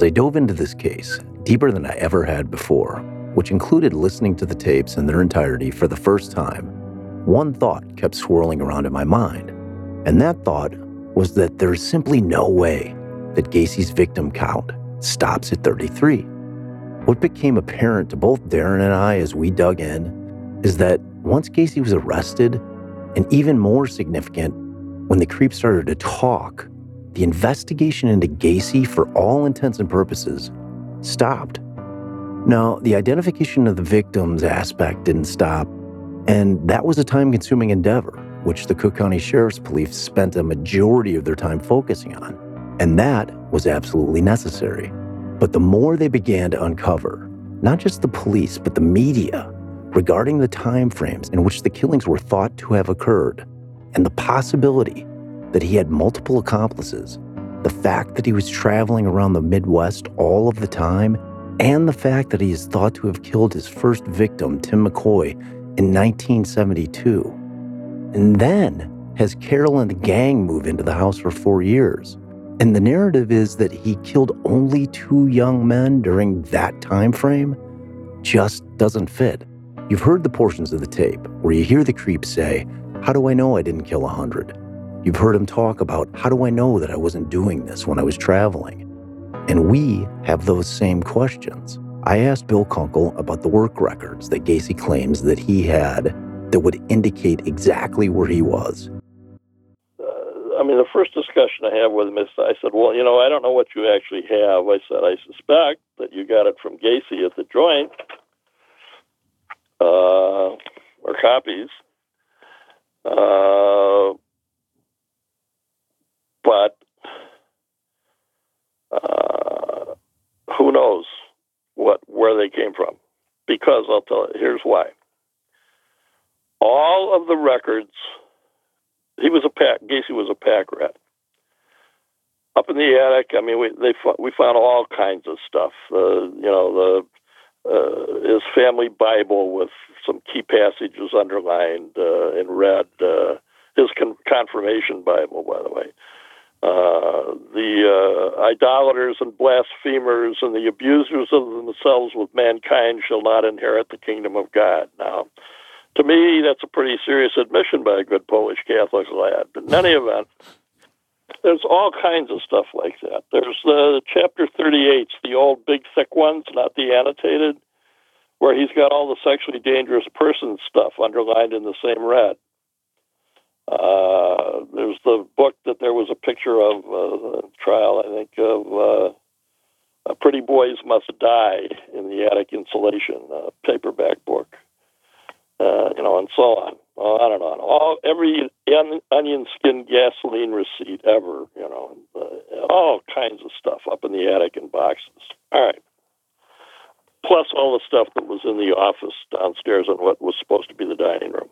As I dove into this case, deeper than I ever had before, which included listening to the tapes in their entirety for the first time, one thought kept swirling around in my mind. And that thought was that there's simply no way that Gacy's victim count stops at 33. What became apparent to both Darren and I as we dug in is that once Gacy was arrested, and even more significant, when the creep started to talk, the investigation into Gacy, for all intents and purposes, stopped. Now, the identification of the victims aspect didn't stop, and that was a time consuming endeavor, which the Cook County Sheriff's Police spent a majority of their time focusing on. And that was absolutely necessary. But the more they began to uncover, not just the police, but the media, regarding the timeframes in which the killings were thought to have occurred, and the possibility that he had multiple accomplices, the fact that he was traveling around the Midwest all of the time, and the fact that he is thought to have killed his first victim, Tim McCoy, in 1972. And then has Carol and the gang move into the house for four years. And the narrative is that he killed only two young men during that time frame just doesn't fit. You've heard the portions of the tape where you hear the creep say, How do I know I didn't kill a hundred? You've heard him talk about, How do I know that I wasn't doing this when I was traveling? And we have those same questions. I asked Bill Kunkle about the work records that Gacy claims that he had that would indicate exactly where he was. I mean, the first discussion I had with him is I said, Well, you know, I don't know what you actually have. I said, I suspect that you got it from Gacy at the joint uh, or copies. Uh, but uh, who knows what where they came from? Because I'll tell you, here's why. All of the records he was a pack. Gacy was a pack rat. Up in the attic, I mean, we they we found all kinds of stuff. Uh, you know, the uh, his family Bible with some key passages underlined uh, in red. Uh, his con- confirmation Bible, by the way. Uh, the uh, idolaters and blasphemers and the abusers of themselves with mankind shall not inherit the kingdom of God. Now, to me, that's a pretty serious admission by a good Polish Catholic lad. But in any event, there's all kinds of stuff like that. There's the chapter 38, the old big thick ones, not the annotated, where he's got all the sexually dangerous person stuff underlined in the same red. Uh, there's the book that there was a picture of uh, trial, I think, of uh, Pretty Boys Must Die in the attic insulation, uh, paperback book uh, you know, and so on, on and on. All every onion skin gasoline receipt ever, you know, all kinds of stuff up in the attic in boxes. All right. Plus all the stuff that was in the office downstairs and what was supposed to be the dining room.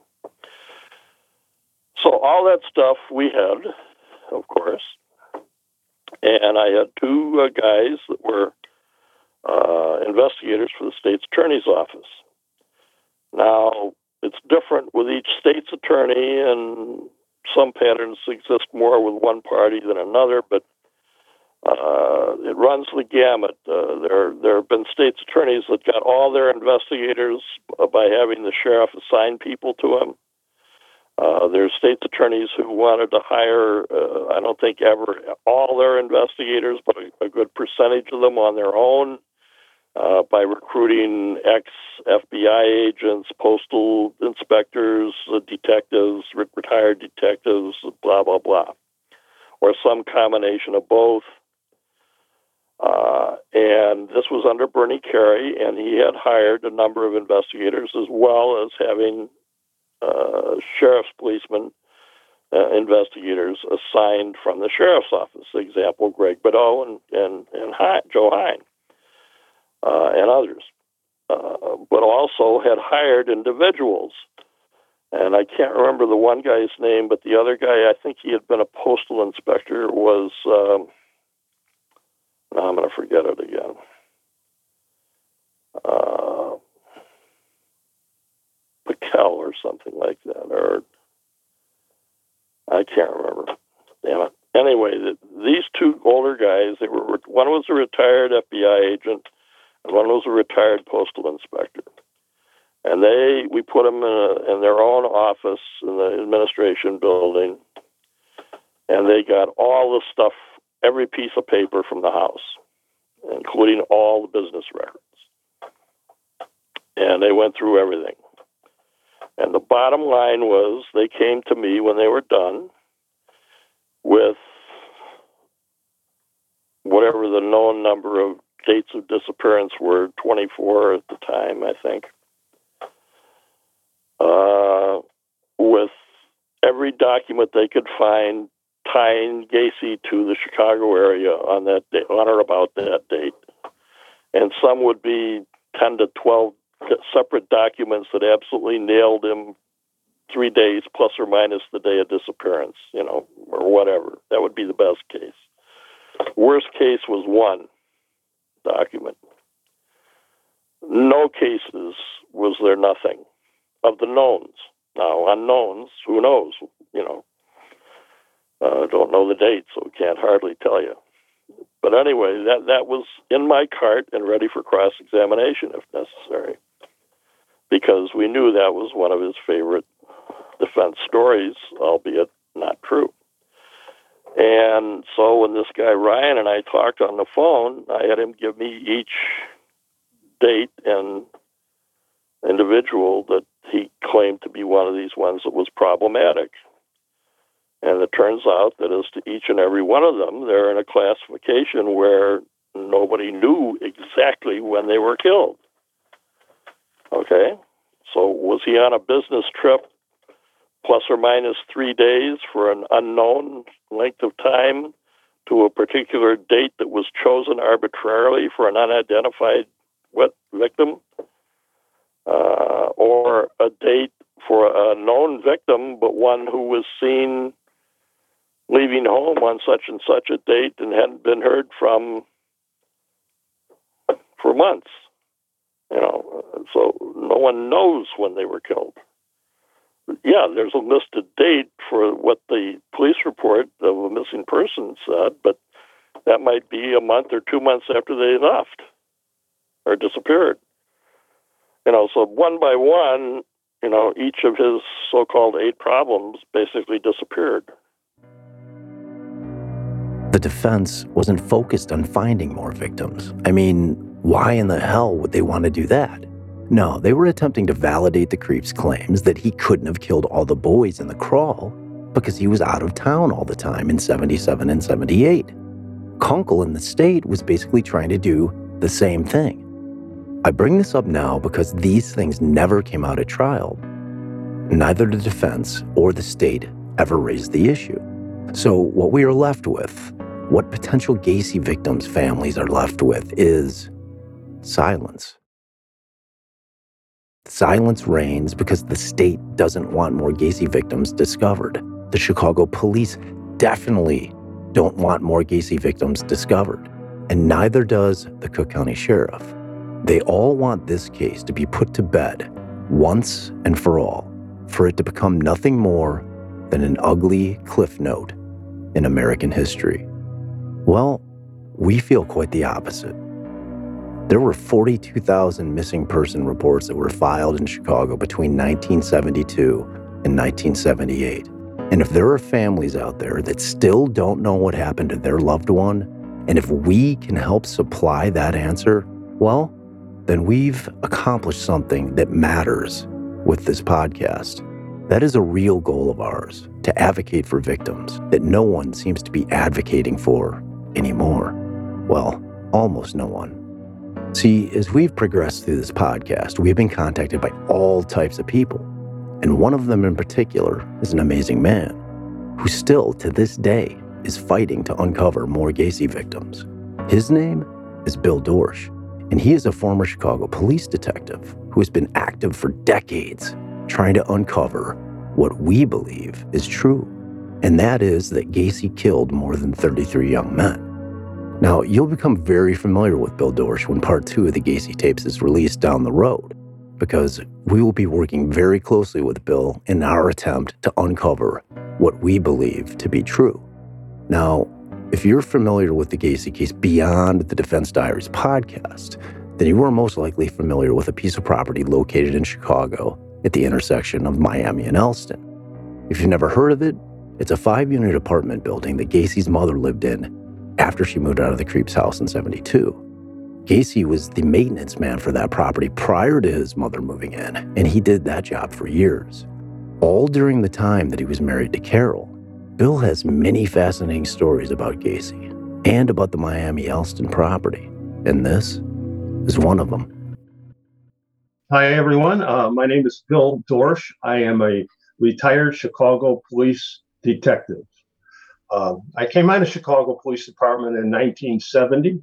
So all that stuff we had, of course, and I had two uh, guys that were uh, investigators for the state's attorney's office. Now, it's different with each state's attorney, and some patterns exist more with one party than another, but uh, it runs the gamut. Uh, there, there have been states' attorneys that got all their investigators by having the sheriff assign people to them. Uh, there's state attorneys who wanted to hire, uh, I don't think ever all their investigators, but a, a good percentage of them on their own uh, by recruiting ex FBI agents, postal inspectors, uh, detectives, retired detectives, blah, blah, blah, or some combination of both. Uh, and this was under Bernie Carey, and he had hired a number of investigators as well as having uh, sheriff's policemen uh, investigators assigned from the sheriff's office. Example: Greg Bedoe and and and Hein, Joe Hein uh, and others, uh, but also had hired individuals. And I can't remember the one guy's name, but the other guy, I think he had been a postal inspector, was. Um, now I'm going to forget it again. Uh, or something like that, or I can't remember. Damn it. anyway, the, these two older guys, they were one was a retired FBI agent, and one was a retired postal inspector. And they, we put them in, a, in their own office in the administration building, and they got all the stuff, every piece of paper from the house, including all the business records. And they went through everything. And the bottom line was they came to me when they were done with whatever the known number of dates of disappearance were 24 at the time, I think. Uh, with every document they could find tying Gacy to the Chicago area on that day, on or about that date. And some would be 10 to 12 separate documents that absolutely nailed him three days plus or minus the day of disappearance, you know, or whatever. That would be the best case. Worst case was one document. No cases was there nothing of the knowns. Now, unknowns, who knows? You know, uh, don't know the date, so can't hardly tell you. But anyway, that that was in my cart and ready for cross examination if necessary, because we knew that was one of his favorite defense stories, albeit not true. And so when this guy Ryan and I talked on the phone, I had him give me each date and individual that he claimed to be one of these ones that was problematic. And it turns out that as to each and every one of them, they're in a classification where nobody knew exactly when they were killed. Okay? So was he on a business trip plus or minus three days for an unknown length of time to a particular date that was chosen arbitrarily for an unidentified victim, uh, or a date for a known victim, but one who was seen leaving home on such and such a date and hadn't been heard from for months. You know, so no one knows when they were killed yeah, there's a listed date for what the police report of a missing person said, but that might be a month or two months after they left or disappeared. You know, so one by one, you know, each of his so called eight problems basically disappeared. The defense wasn't focused on finding more victims. I mean, why in the hell would they want to do that? No, they were attempting to validate the creep's claims that he couldn't have killed all the boys in the crawl because he was out of town all the time in 77 and 78. Kunkle in the state was basically trying to do the same thing. I bring this up now because these things never came out at trial. Neither the defense or the state ever raised the issue. So, what we are left with, what potential Gacy victims' families are left with, is silence. Silence reigns because the state doesn't want more Gacy victims discovered. The Chicago police definitely don't want more Gacy victims discovered, and neither does the Cook County Sheriff. They all want this case to be put to bed once and for all, for it to become nothing more than an ugly cliff note in American history. Well, we feel quite the opposite. There were 42,000 missing person reports that were filed in Chicago between 1972 and 1978. And if there are families out there that still don't know what happened to their loved one, and if we can help supply that answer, well, then we've accomplished something that matters with this podcast. That is a real goal of ours to advocate for victims that no one seems to be advocating for anymore. Well, almost no one. See, as we've progressed through this podcast, we've been contacted by all types of people. And one of them in particular is an amazing man who still, to this day, is fighting to uncover more Gacy victims. His name is Bill Dorsch, and he is a former Chicago police detective who has been active for decades trying to uncover what we believe is true, and that is that Gacy killed more than 33 young men. Now, you'll become very familiar with Bill Dorsch when part two of the Gacy tapes is released down the road, because we will be working very closely with Bill in our attempt to uncover what we believe to be true. Now, if you're familiar with the Gacy case beyond the Defense Diaries podcast, then you are most likely familiar with a piece of property located in Chicago at the intersection of Miami and Elston. If you've never heard of it, it's a five unit apartment building that Gacy's mother lived in after she moved out of the Creep's house in 72. Gacy was the maintenance man for that property prior to his mother moving in, and he did that job for years. All during the time that he was married to Carol. Bill has many fascinating stories about Gacy and about the Miami Elston property, and this is one of them. Hi, everyone. Uh, my name is Bill Dorsch. I am a retired Chicago police detective. Uh, I came out of Chicago Police Department in 1970,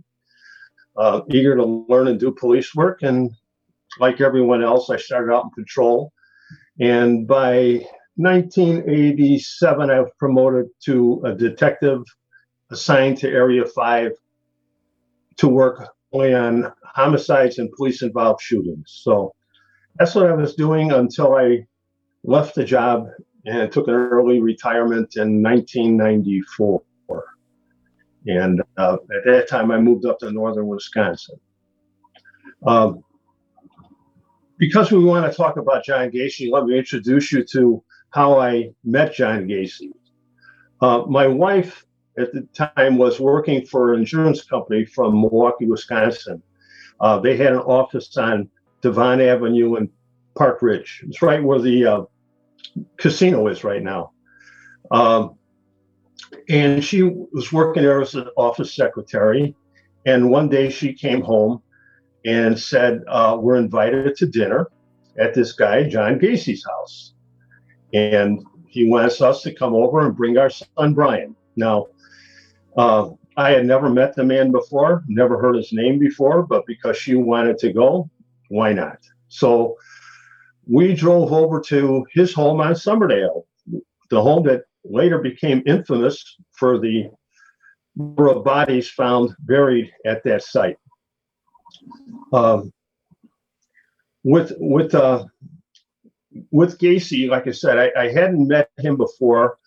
uh, eager to learn and do police work. And like everyone else, I started out in patrol. And by 1987, I was promoted to a detective assigned to Area 5 to work only on homicides and police involved shootings. So that's what I was doing until I left the job and took an early retirement in 1994. And uh, at that time, I moved up to northern Wisconsin. Um, because we want to talk about John Gacy, let me introduce you to how I met John Gacy. Uh, my wife at the time was working for an insurance company from Milwaukee, Wisconsin. Uh, they had an office on Devon Avenue in Park Ridge. It's right where the uh, casino is right now. Um, and she was working there as an office secretary. And one day she came home and said, uh, We're invited to dinner at this guy, John Gacy's house and he wants us to come over and bring our son Brian. Now, uh, I had never met the man before, never heard his name before, but because she wanted to go, why not? So we drove over to his home on Summerdale, the home that later became infamous for the number of bodies found buried at that site. Um, with with uh, with Gacy, like I said, I, I hadn't met him before.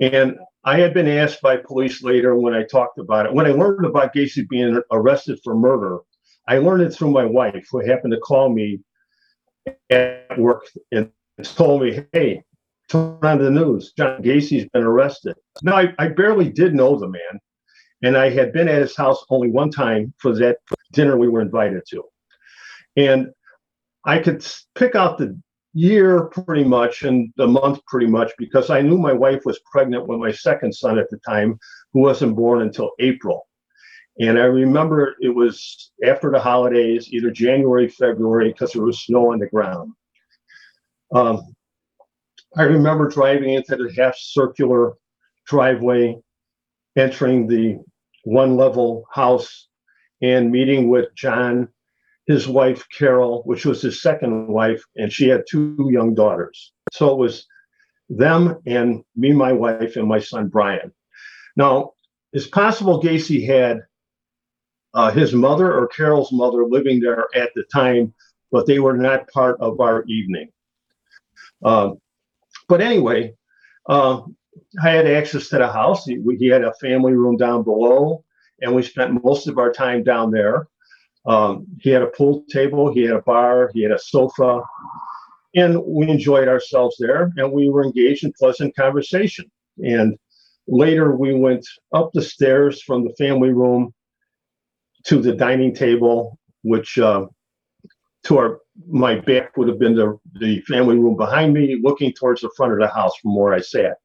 And I had been asked by police later when I talked about it. When I learned about Gacy being arrested for murder, I learned it through my wife, who happened to call me at work and told me, hey, turn on the news. John Gacy's been arrested. Now, I, I barely did know the man, and I had been at his house only one time for that dinner we were invited to. And I could pick out the year pretty much and the month pretty much because I knew my wife was pregnant with my second son at the time, who wasn't born until April. And I remember it was after the holidays, either January, February, because there was snow on the ground. Um, I remember driving into the half circular driveway, entering the one level house, and meeting with John his wife Carol, which was his second wife, and she had two young daughters. So it was them and me, my wife, and my son Brian. Now, it's possible Gacy had uh, his mother or Carol's mother living there at the time, but they were not part of our evening. Uh, but anyway, uh, I had access to the house. He, he, had a family room down below, and we spent most of our time down there. Um, he had a pool table, he had a bar, he had a sofa, and we enjoyed ourselves there. And we were engaged in pleasant conversation. And later, we went up the stairs from the family room to the dining table, which uh, to our my back would have been the, the family room behind me, looking towards the front of the house from where I sat.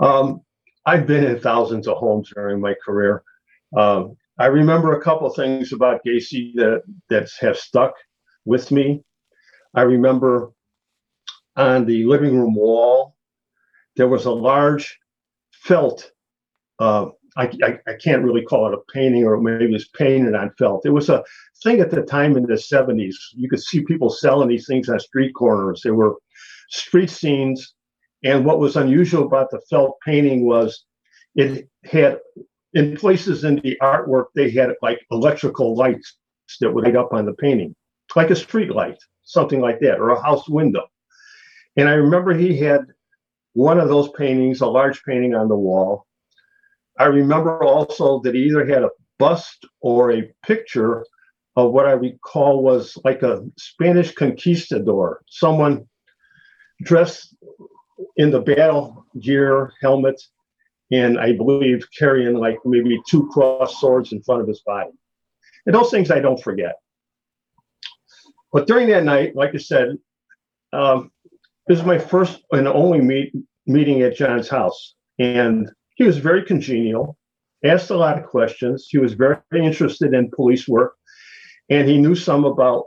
Um, I've been in thousands of homes during my career. Um, I remember a couple things about Gacy that that have stuck with me. I remember on the living room wall there was a large felt. Uh, I, I, I, can't really call it a painting, or maybe it was painted on felt. It was a thing at the time in the 70s. You could see people selling these things on street corners. They were street scenes. And what was unusual about the felt painting was it had in places in the artwork, they had like electrical lights that would light up on the painting, like a street light, something like that, or a house window. And I remember he had one of those paintings, a large painting on the wall. I remember also that he either had a bust or a picture of what I recall was like a Spanish conquistador, someone dressed in the battle gear, helmet, and I believe carrying like maybe two cross swords in front of his body. And those things I don't forget. But during that night, like I said, um, this is my first and only meet, meeting at John's house. And he was very congenial, asked a lot of questions. He was very interested in police work. And he knew some about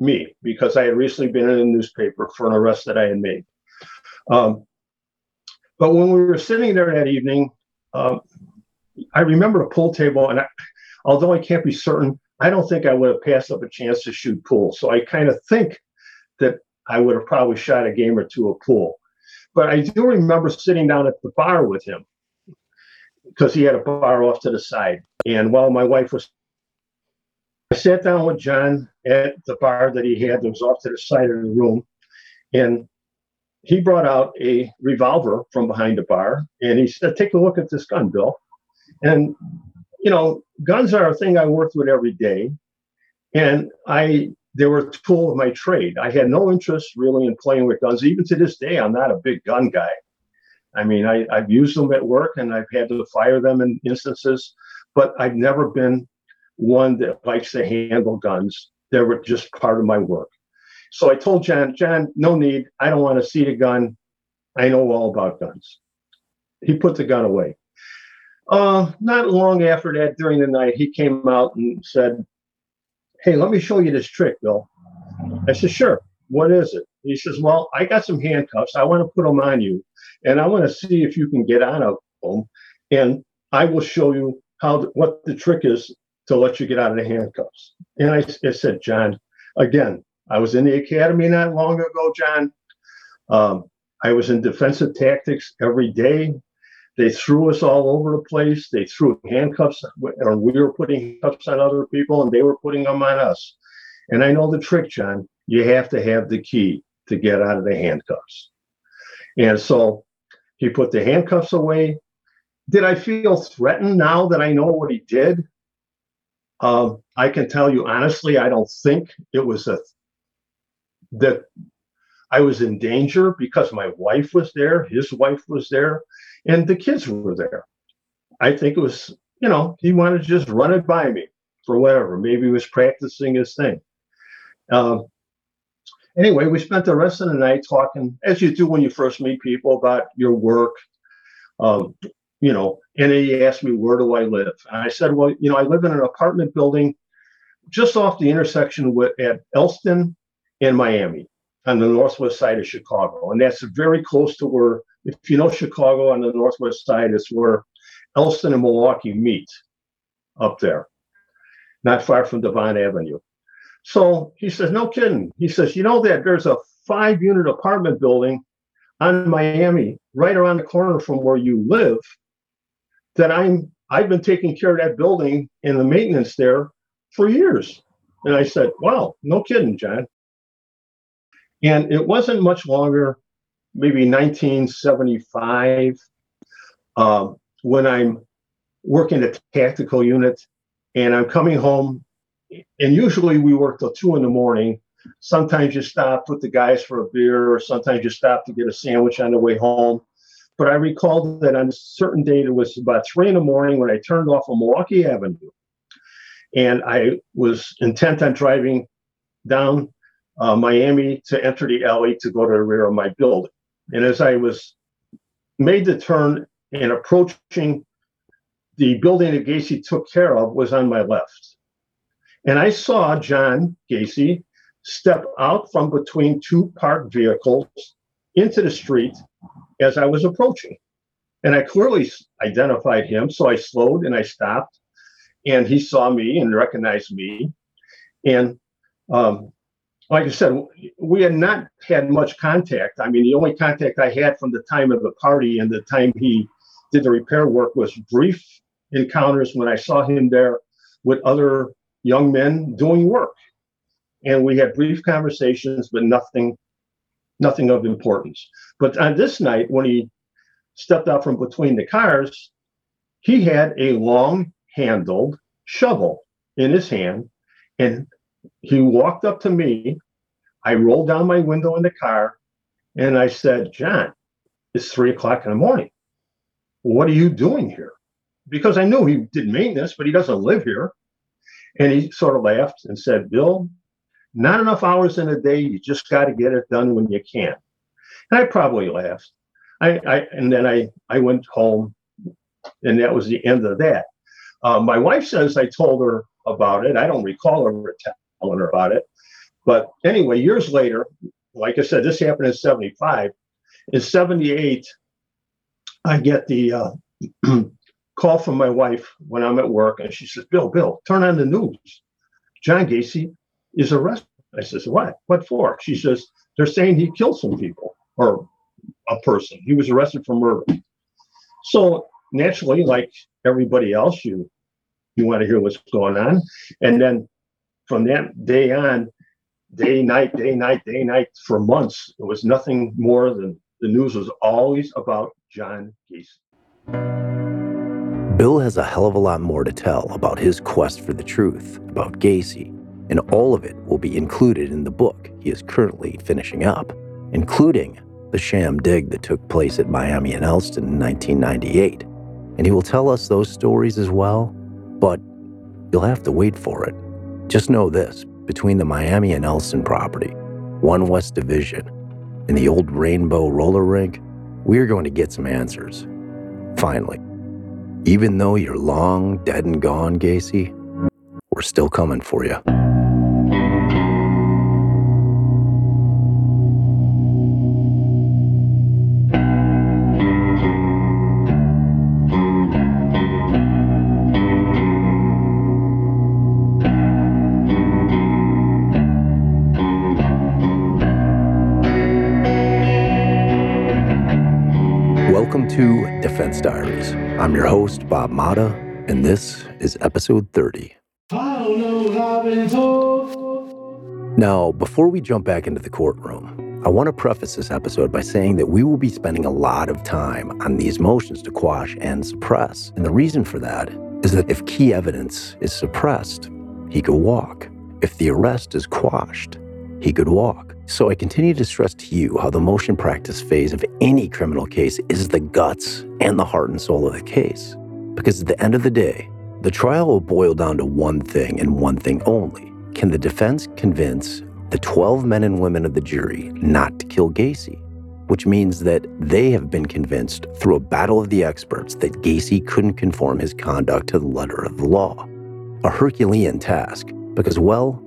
me because I had recently been in a newspaper for an arrest that I had made. Um, but when we were sitting there that evening, um, I remember a pool table, and I, although I can't be certain, I don't think I would have passed up a chance to shoot pool. So I kind of think that I would have probably shot a game or two of pool. But I do remember sitting down at the bar with him because he had a bar off to the side. And while my wife was, I sat down with John at the bar that he had that was off to the side of the room. And he brought out a revolver from behind the bar and he said, Take a look at this gun, Bill. And, you know, guns are a thing I worked with every day. And I, they were a tool of my trade. I had no interest really in playing with guns. Even to this day, I'm not a big gun guy. I mean, I, I've used them at work and I've had to fire them in instances, but I've never been one that likes to handle guns. They were just part of my work. So I told John, John, no need. I don't want to see the gun. I know all about guns. He put the gun away. Uh, not long after that, during the night, he came out and said, Hey, let me show you this trick, Bill. I said, Sure. What is it? He says, Well, I got some handcuffs. I want to put them on you, and I want to see if you can get out of them. And I will show you how what the trick is to let you get out of the handcuffs. And I, I said, John, again, I was in the academy not long ago, John. Um, I was in defensive tactics every day. They threw us all over the place. They threw handcuffs, or we were putting handcuffs on other people, and they were putting them on us. And I know the trick, John. You have to have the key to get out of the handcuffs. And so he put the handcuffs away. Did I feel threatened now that I know what he did? Um, I can tell you honestly, I don't think it was a that I was in danger because my wife was there, his wife was there, and the kids were there. I think it was, you know, he wanted to just run it by me for whatever. Maybe he was practicing his thing. Um, anyway, we spent the rest of the night talking, as you do when you first meet people, about your work. Um, you know, and he asked me, Where do I live? And I said, Well, you know, I live in an apartment building just off the intersection with, at Elston in Miami on the northwest side of Chicago. And that's very close to where, if you know Chicago on the northwest side, it's where Elston and Milwaukee meet up there, not far from Devon Avenue. So he says, No kidding. He says, You know that there's a five unit apartment building on Miami right around the corner from where you live that I'm I've been taking care of that building and the maintenance there for years. And I said, Wow, no kidding, John. And it wasn't much longer, maybe 1975, uh, when I'm working a tactical unit and I'm coming home. And usually we work till two in the morning. Sometimes you stop with the guys for a beer, or sometimes you stop to get a sandwich on the way home. But I recall that on a certain date, it was about three in the morning when I turned off on Milwaukee Avenue. And I was intent on driving down uh, Miami to enter the alley to go to the rear of my building. And as I was made the turn and approaching the building that Gacy took care of was on my left. And I saw John Gacy step out from between two parked vehicles into the street as I was approaching. And I clearly identified him. So I slowed and I stopped. And he saw me and recognized me. And um, like I said, we had not had much contact. I mean, the only contact I had from the time of the party and the time he did the repair work was brief encounters when I saw him there with other young men doing work. And we had brief conversations, but nothing, nothing of importance. But on this night, when he stepped out from between the cars, he had a long handled shovel in his hand and he walked up to me. I rolled down my window in the car and I said, John, it's three o'clock in the morning. What are you doing here? Because I knew he did maintenance, but he doesn't live here. And he sort of laughed and said, Bill, not enough hours in a day. You just got to get it done when you can. And I probably laughed. I, I and then I I went home, and that was the end of that. Uh, my wife says I told her about it. I don't recall ever telling her about it. But anyway, years later, like I said, this happened in 75. In 78, I get the uh, call from my wife when I'm at work, and she says, Bill, Bill, turn on the news. John Gacy is arrested. I says, What? What for? She says, They're saying he killed some people or a person. He was arrested for murder. So naturally, like everybody else, you you want to hear what's going on. And then from that day on, day, night, day, night, day, night, for months, it was nothing more than the news was always about John Gacy. Bill has a hell of a lot more to tell about his quest for the truth about Gacy, and all of it will be included in the book he is currently finishing up, including the sham dig that took place at Miami and Elston in 1998. And he will tell us those stories as well, but you'll have to wait for it. Just know this between the Miami and Elston property, One West Division, and the old Rainbow roller rink, we're going to get some answers. Finally. Even though you're long dead and gone, Gacy, we're still coming for you. To Defense Diaries. I'm your host, Bob Motta, and this is episode 30. Now, before we jump back into the courtroom, I want to preface this episode by saying that we will be spending a lot of time on these motions to quash and suppress. And the reason for that is that if key evidence is suppressed, he could walk. If the arrest is quashed, he could walk. So I continue to stress to you how the motion practice phase of any criminal case is the guts and the heart and soul of the case. Because at the end of the day, the trial will boil down to one thing and one thing only. Can the defense convince the 12 men and women of the jury not to kill Gacy? Which means that they have been convinced through a battle of the experts that Gacy couldn't conform his conduct to the letter of the law. A Herculean task, because, well,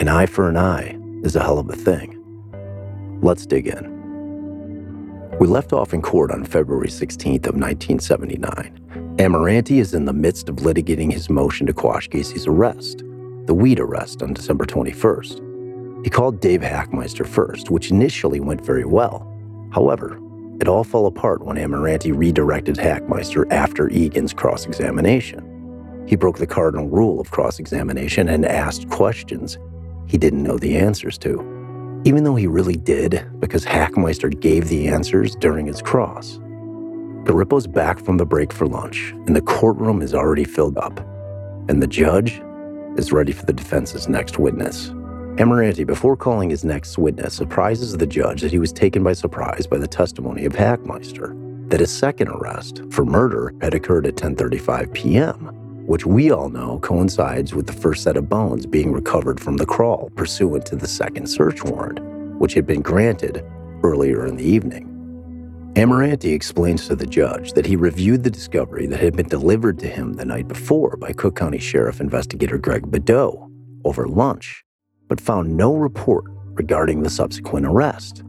an eye for an eye is a hell of a thing. Let's dig in. We left off in court on February 16th of 1979. Amirante is in the midst of litigating his motion to quash Gacy's arrest, the Weed arrest on December 21st. He called Dave Hachmeister first, which initially went very well. However, it all fell apart when Amirante redirected Hachmeister after Egan's cross examination. He broke the cardinal rule of cross examination and asked questions he didn't know the answers to, even though he really did because Hachmeister gave the answers during his cross. Garippo's back from the break for lunch, and the courtroom is already filled up, and the judge is ready for the defense's next witness. Amirante, before calling his next witness, surprises the judge that he was taken by surprise by the testimony of Hachmeister, that his second arrest for murder had occurred at 10:35 p.m which we all know coincides with the first set of bones being recovered from the crawl pursuant to the second search warrant, which had been granted earlier in the evening. Amirante explains to the judge that he reviewed the discovery that had been delivered to him the night before by Cook County Sheriff Investigator Greg Bedoe over lunch, but found no report regarding the subsequent arrest,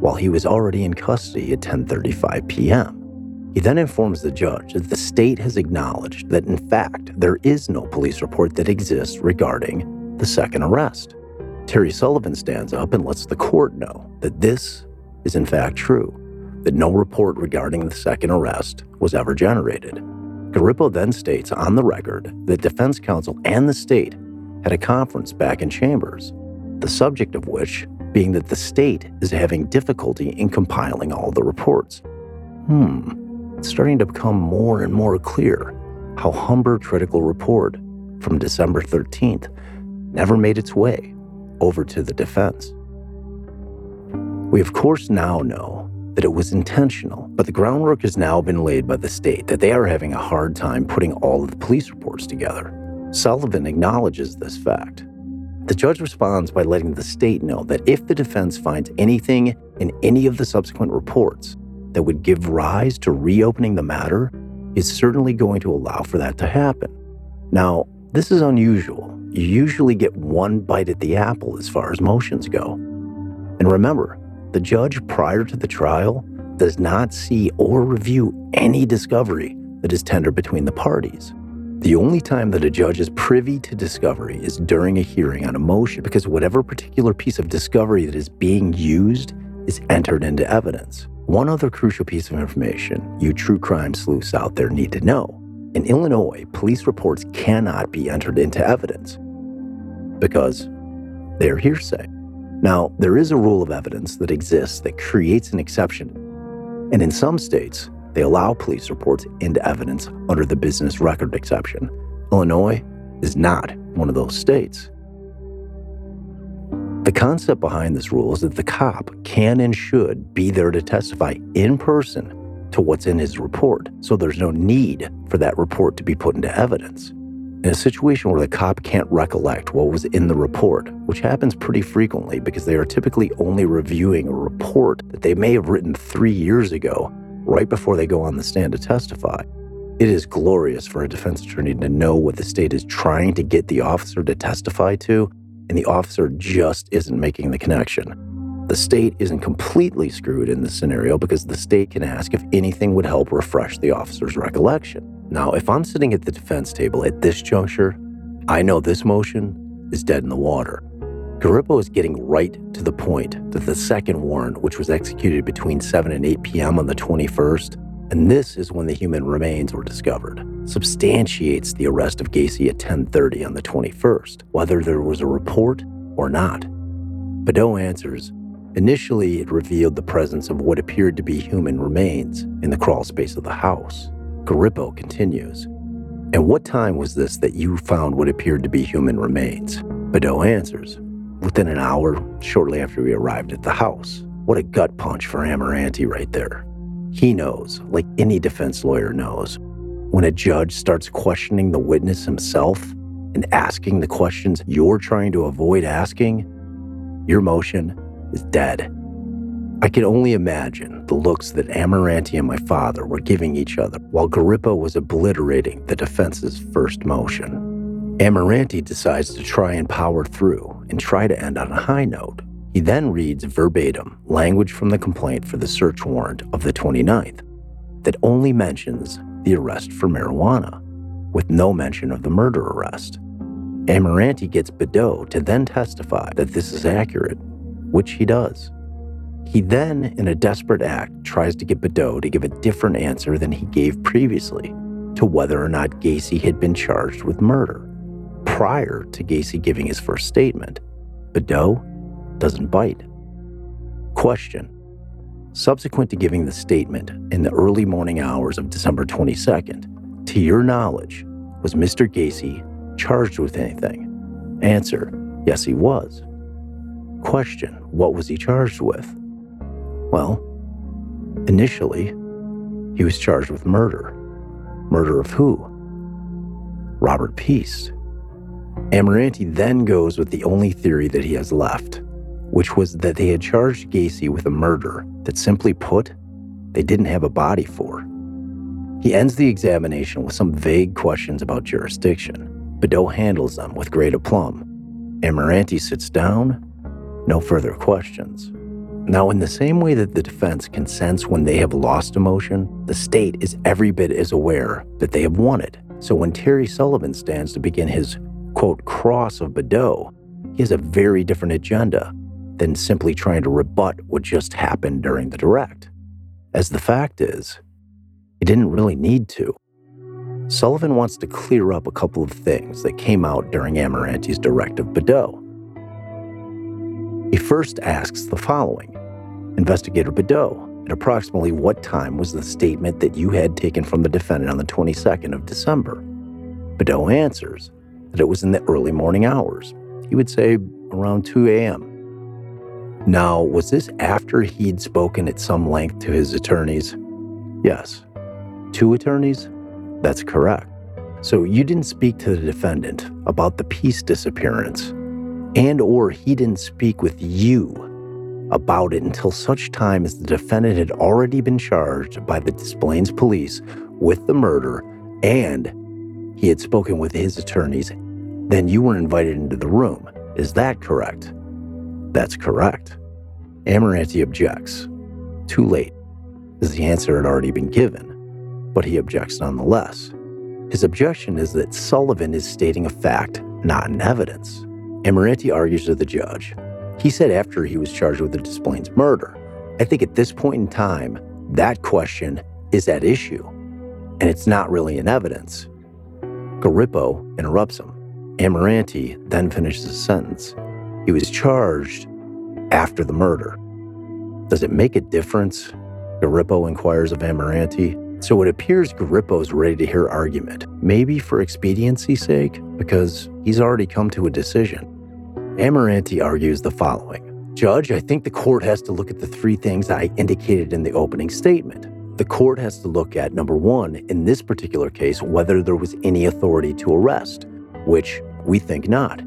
while he was already in custody at 10:35 p.m. He then informs the judge that the state has acknowledged that, in fact, there is no police report that exists regarding the second arrest. Terry Sullivan stands up and lets the court know that this is, in fact, true, that no report regarding the second arrest was ever generated. Garippo then states on the record that defense counsel and the state had a conference back in chambers, the subject of which being that the state is having difficulty in compiling all the reports. Hmm, it's starting to become more and more clear how Humbert critical report from December 13th never made its way over to the defense. We, of course, now know that it was intentional, but the groundwork has now been laid by the state that they are having a hard time putting all of the police reports together. Sullivan acknowledges this fact. The judge responds by letting the state know that if the defense finds anything in any of the subsequent reports that would give rise to reopening the matter, is certainly going to allow for that to happen. Now, this is unusual. You usually get one bite at the apple as far as motions go. And remember, the judge prior to the trial does not see or review any discovery that is tendered between the parties. The only time that a judge is privy to discovery is during a hearing on a motion because whatever particular piece of discovery that is being used is entered into evidence. One other crucial piece of information you true crime sleuths out there need to know. In Illinois, police reports cannot be entered into evidence because they're hearsay. Now, there is a rule of evidence that exists that creates an exception. And in some states, they allow police reports into evidence under the business record exception. Illinois is not one of those states. The concept behind this rule is that the cop can and should be there to testify in person to what's in his report, so there's no need for that report to be put into evidence. In a situation where the cop can't recollect what was in the report, which happens pretty frequently because they are typically only reviewing a report that they may have written three years ago, right before they go on the stand to testify, it is glorious for a defense attorney to know what the state is trying to get the officer to testify to, and the officer just isn't making the connection. The state isn't completely screwed in this scenario because the state can ask if anything would help refresh the officer's recollection. Now, if I'm sitting at the defense table at this juncture, I know this motion is dead in the water. Garippo is getting right to the point that the second warrant, which was executed between 7 and 8 p.m. on the 21st, and this is when the human remains were discovered, substantiates the arrest of Gacy at 10:30 on the 21st, whether there was a report or not. Bedoe answers, initially it revealed the presence of what appeared to be human remains in the crawl space of the house. Garippo continues, And what time was this that you found what appeared to be human remains? Bedoe answers, Within an hour, shortly after we arrived at the house. What a gut punch for Amirante right there. He knows, like any defense lawyer knows, when a judge starts questioning the witness himself and asking the questions you're trying to avoid asking, your motion is dead. I can only imagine the looks that Amirante and my father were giving each other while Garippo was obliterating the defense's first motion. Amirante decides to try and power through and try to end on a high note. He then reads verbatim language from the complaint for the search warrant of the 29th that only mentions the arrest for marijuana, with no mention of the murder arrest. Amirante gets Bedoe to then testify that this is accurate, which he does. He then, in a desperate act, tries to get Bedoe to give a different answer than he gave previously to whether or not Gacy had been charged with murder. Prior to Gacy giving his first statement, Bedoe doesn't bite. Question Subsequent to giving the statement in the early morning hours of December 22nd, to your knowledge, was Mr. Gacy charged with anything? Answer Yes, he was. Question What was he charged with? Well, initially, he was charged with murder. Murder of who? Robert Piest. Amirante then goes with the only theory that he has left, which was that they had charged Gacy with a murder that, simply put, they didn't have a body for. He ends the examination with some vague questions about jurisdiction. Bedoe handles them with great aplomb. Amirante sits down, no further questions. Now, in the same way that the defense can sense when they have lost emotion, the state is every bit as aware that they have won it. So when Terry Sullivan stands to begin his quote cross of Bedoe, he has a very different agenda than simply trying to rebut what just happened during the direct. As the fact is, he didn't really need to. Sullivan wants to clear up a couple of things that came out during Amirante's direct of Bedoe. He first asks the following Investigator Bedoe, at approximately what time was the statement that you had taken from the defendant on the 22nd of December? Bedoe answers that it was in the early morning hours. He would say around 2 a.m. Now, was this after he'd spoken at some length to his attorneys? Yes. Two attorneys? That's correct. So you didn't speak to the defendant about the Piest disappearance, and or he didn't speak with you about it until such time as the defendant had already been charged by the Des Plaines police with the murder and he had spoken with his attorneys. Then you were invited into the room. Is that correct? That's correct. Amirante objects. Too late, as the answer had already been given, but he objects nonetheless. His objection is that Sullivan is stating a fact, not an evidence. Amirante argues to the judge. He said after he was charged with the Des Plaines murder. I think at this point in time, that question is at issue, and it's not really an evidence. Garippo interrupts him. Amirante then finishes his sentence. He was charged after the murder. Does it make a difference? Garippo inquires of Amirante. So it appears Garippo's ready to hear argument, maybe for expediency's sake, because he's already come to a decision. Amirante argues the following Judge, I think the court has to look at the three things I indicated in the opening statement. The court has to look at number one, in this particular case, whether there was any authority to arrest, which we think not,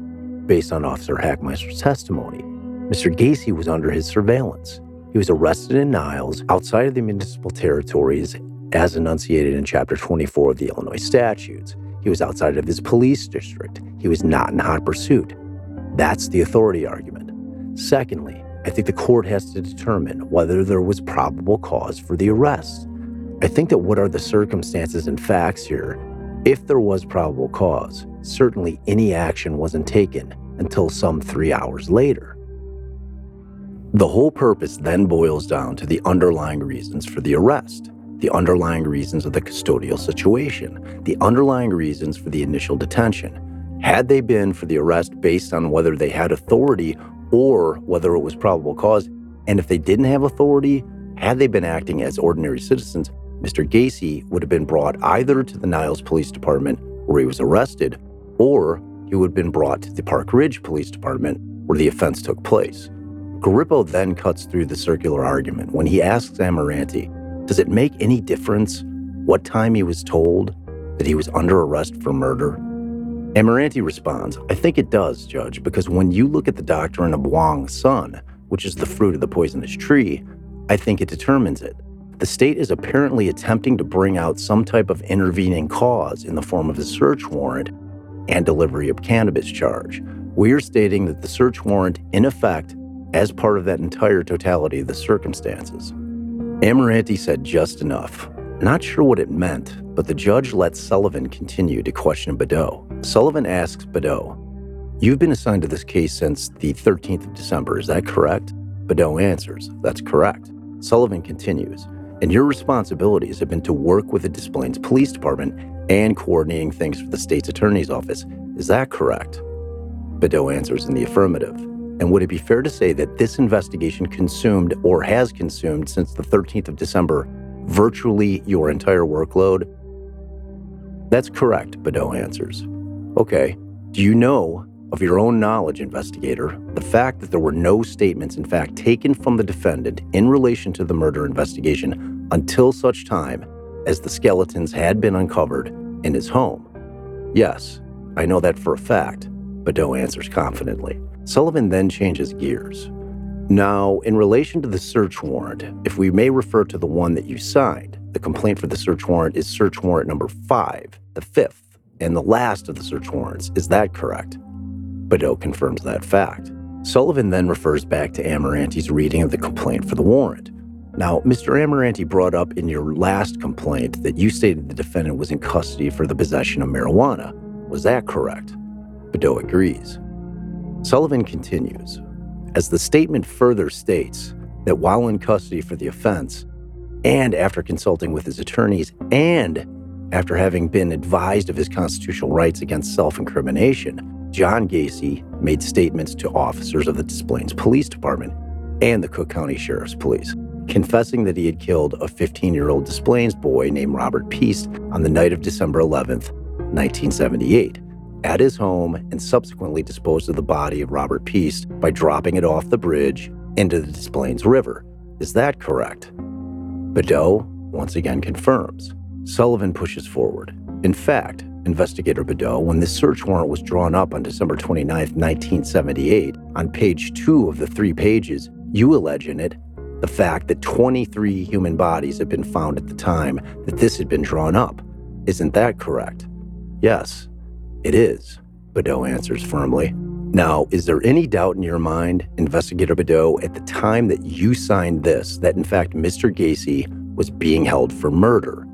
based on Officer Hachmeister's testimony. Mr. Gacy was under his surveillance. He was arrested in Niles outside of the municipal territories as enunciated in Chapter 24 of the Illinois statutes. He was outside of his police district. He was not in hot pursuit. That's the authority argument. Secondly, I think the court has to determine whether there was probable cause for the arrest. I think that what are the circumstances and facts here? If there was probable cause, certainly any action wasn't taken until some three hours later. The whole purpose then boils down to the underlying reasons for the arrest, the underlying reasons of the custodial situation, the underlying reasons for the initial detention. Had they been for the arrest based on whether they had authority or whether it was probable cause, and if they didn't have authority, had they been acting as ordinary citizens, Mr. Gacy would have been brought either to the Niles Police Department where he was arrested, or he would have been brought to the Park Ridge Police Department where the offense took place. Garippo then cuts through the circular argument when he asks Amirante, does it make any difference what time he was told that he was under arrest for murder? Amirante responds, I think it does, Judge, because when you look at the doctrine of Wong Sun, which is the fruit of the poisonous tree, I think it determines it. The state is apparently attempting to bring out some type of intervening cause in the form of a search warrant and delivery of cannabis charge. We are stating that the search warrant, in effect, as part of that entire totality of the circumstances. Amirante said just enough. Not sure what it meant, but the judge let Sullivan continue to question Bedoe. Sullivan asks Bedoe, You've been assigned to this case since the 13th of December, is that correct? Bedoe answers, That's correct. Sullivan continues, And your responsibilities have been to work with the Des Plaines Police Department and coordinating things for the state's attorney's office. Is that correct? Bedoe answers in the affirmative. And would it be fair to say that this investigation consumed or has consumed since the 13th of December virtually your entire workload? That's correct, Bedoe answers. Okay, do you know of your own knowledge, investigator, the fact that there were no statements, in fact, taken from the defendant in relation to the murder investigation until such time as the skeletons had been uncovered in his home? Yes, I know that for a fact, Bedoe answers confidently. Sullivan then changes gears. Now, in relation to the search warrant, if we may refer to the one that you signed, the complaint for the search warrant is search warrant number five, the fifth, and the last of the search warrants. Is that correct? Bedoe confirms that fact. Sullivan then refers back to Amirante's reading of the complaint for the warrant. Now, Mr. Amirante brought up in your last complaint that you stated the defendant was in custody for the possession of marijuana. Was that correct? Bedoe agrees. Sullivan continues As the statement further states, that while in custody for the offense, and after consulting with his attorneys, and after having been advised of his constitutional rights against self incrimination, John Gacy made statements to officers of the Des Plaines Police Department and the Cook County Sheriff's Police. Confessing that he had killed a 15 year old Des Plaines boy named Robert Piest on the night of December 11th, 1978, at his home and subsequently disposed of the body of Robert Piest by dropping it off the bridge into the Des Plaines River. Is that correct? Bedoe once again confirms. Sullivan pushes forward. In fact, investigator Bedoe, when this search warrant was drawn up on December 29, 1978, on page two of the three pages, you allege in it the fact that 23 human bodies had been found at the time that this had been drawn up. Isn't that correct? Yes, it is, Bedoe answers firmly. Now, is there any doubt in your mind, Investigator Bedoe, at the time that you signed this, that in fact Mr. Gacy was being held for murder?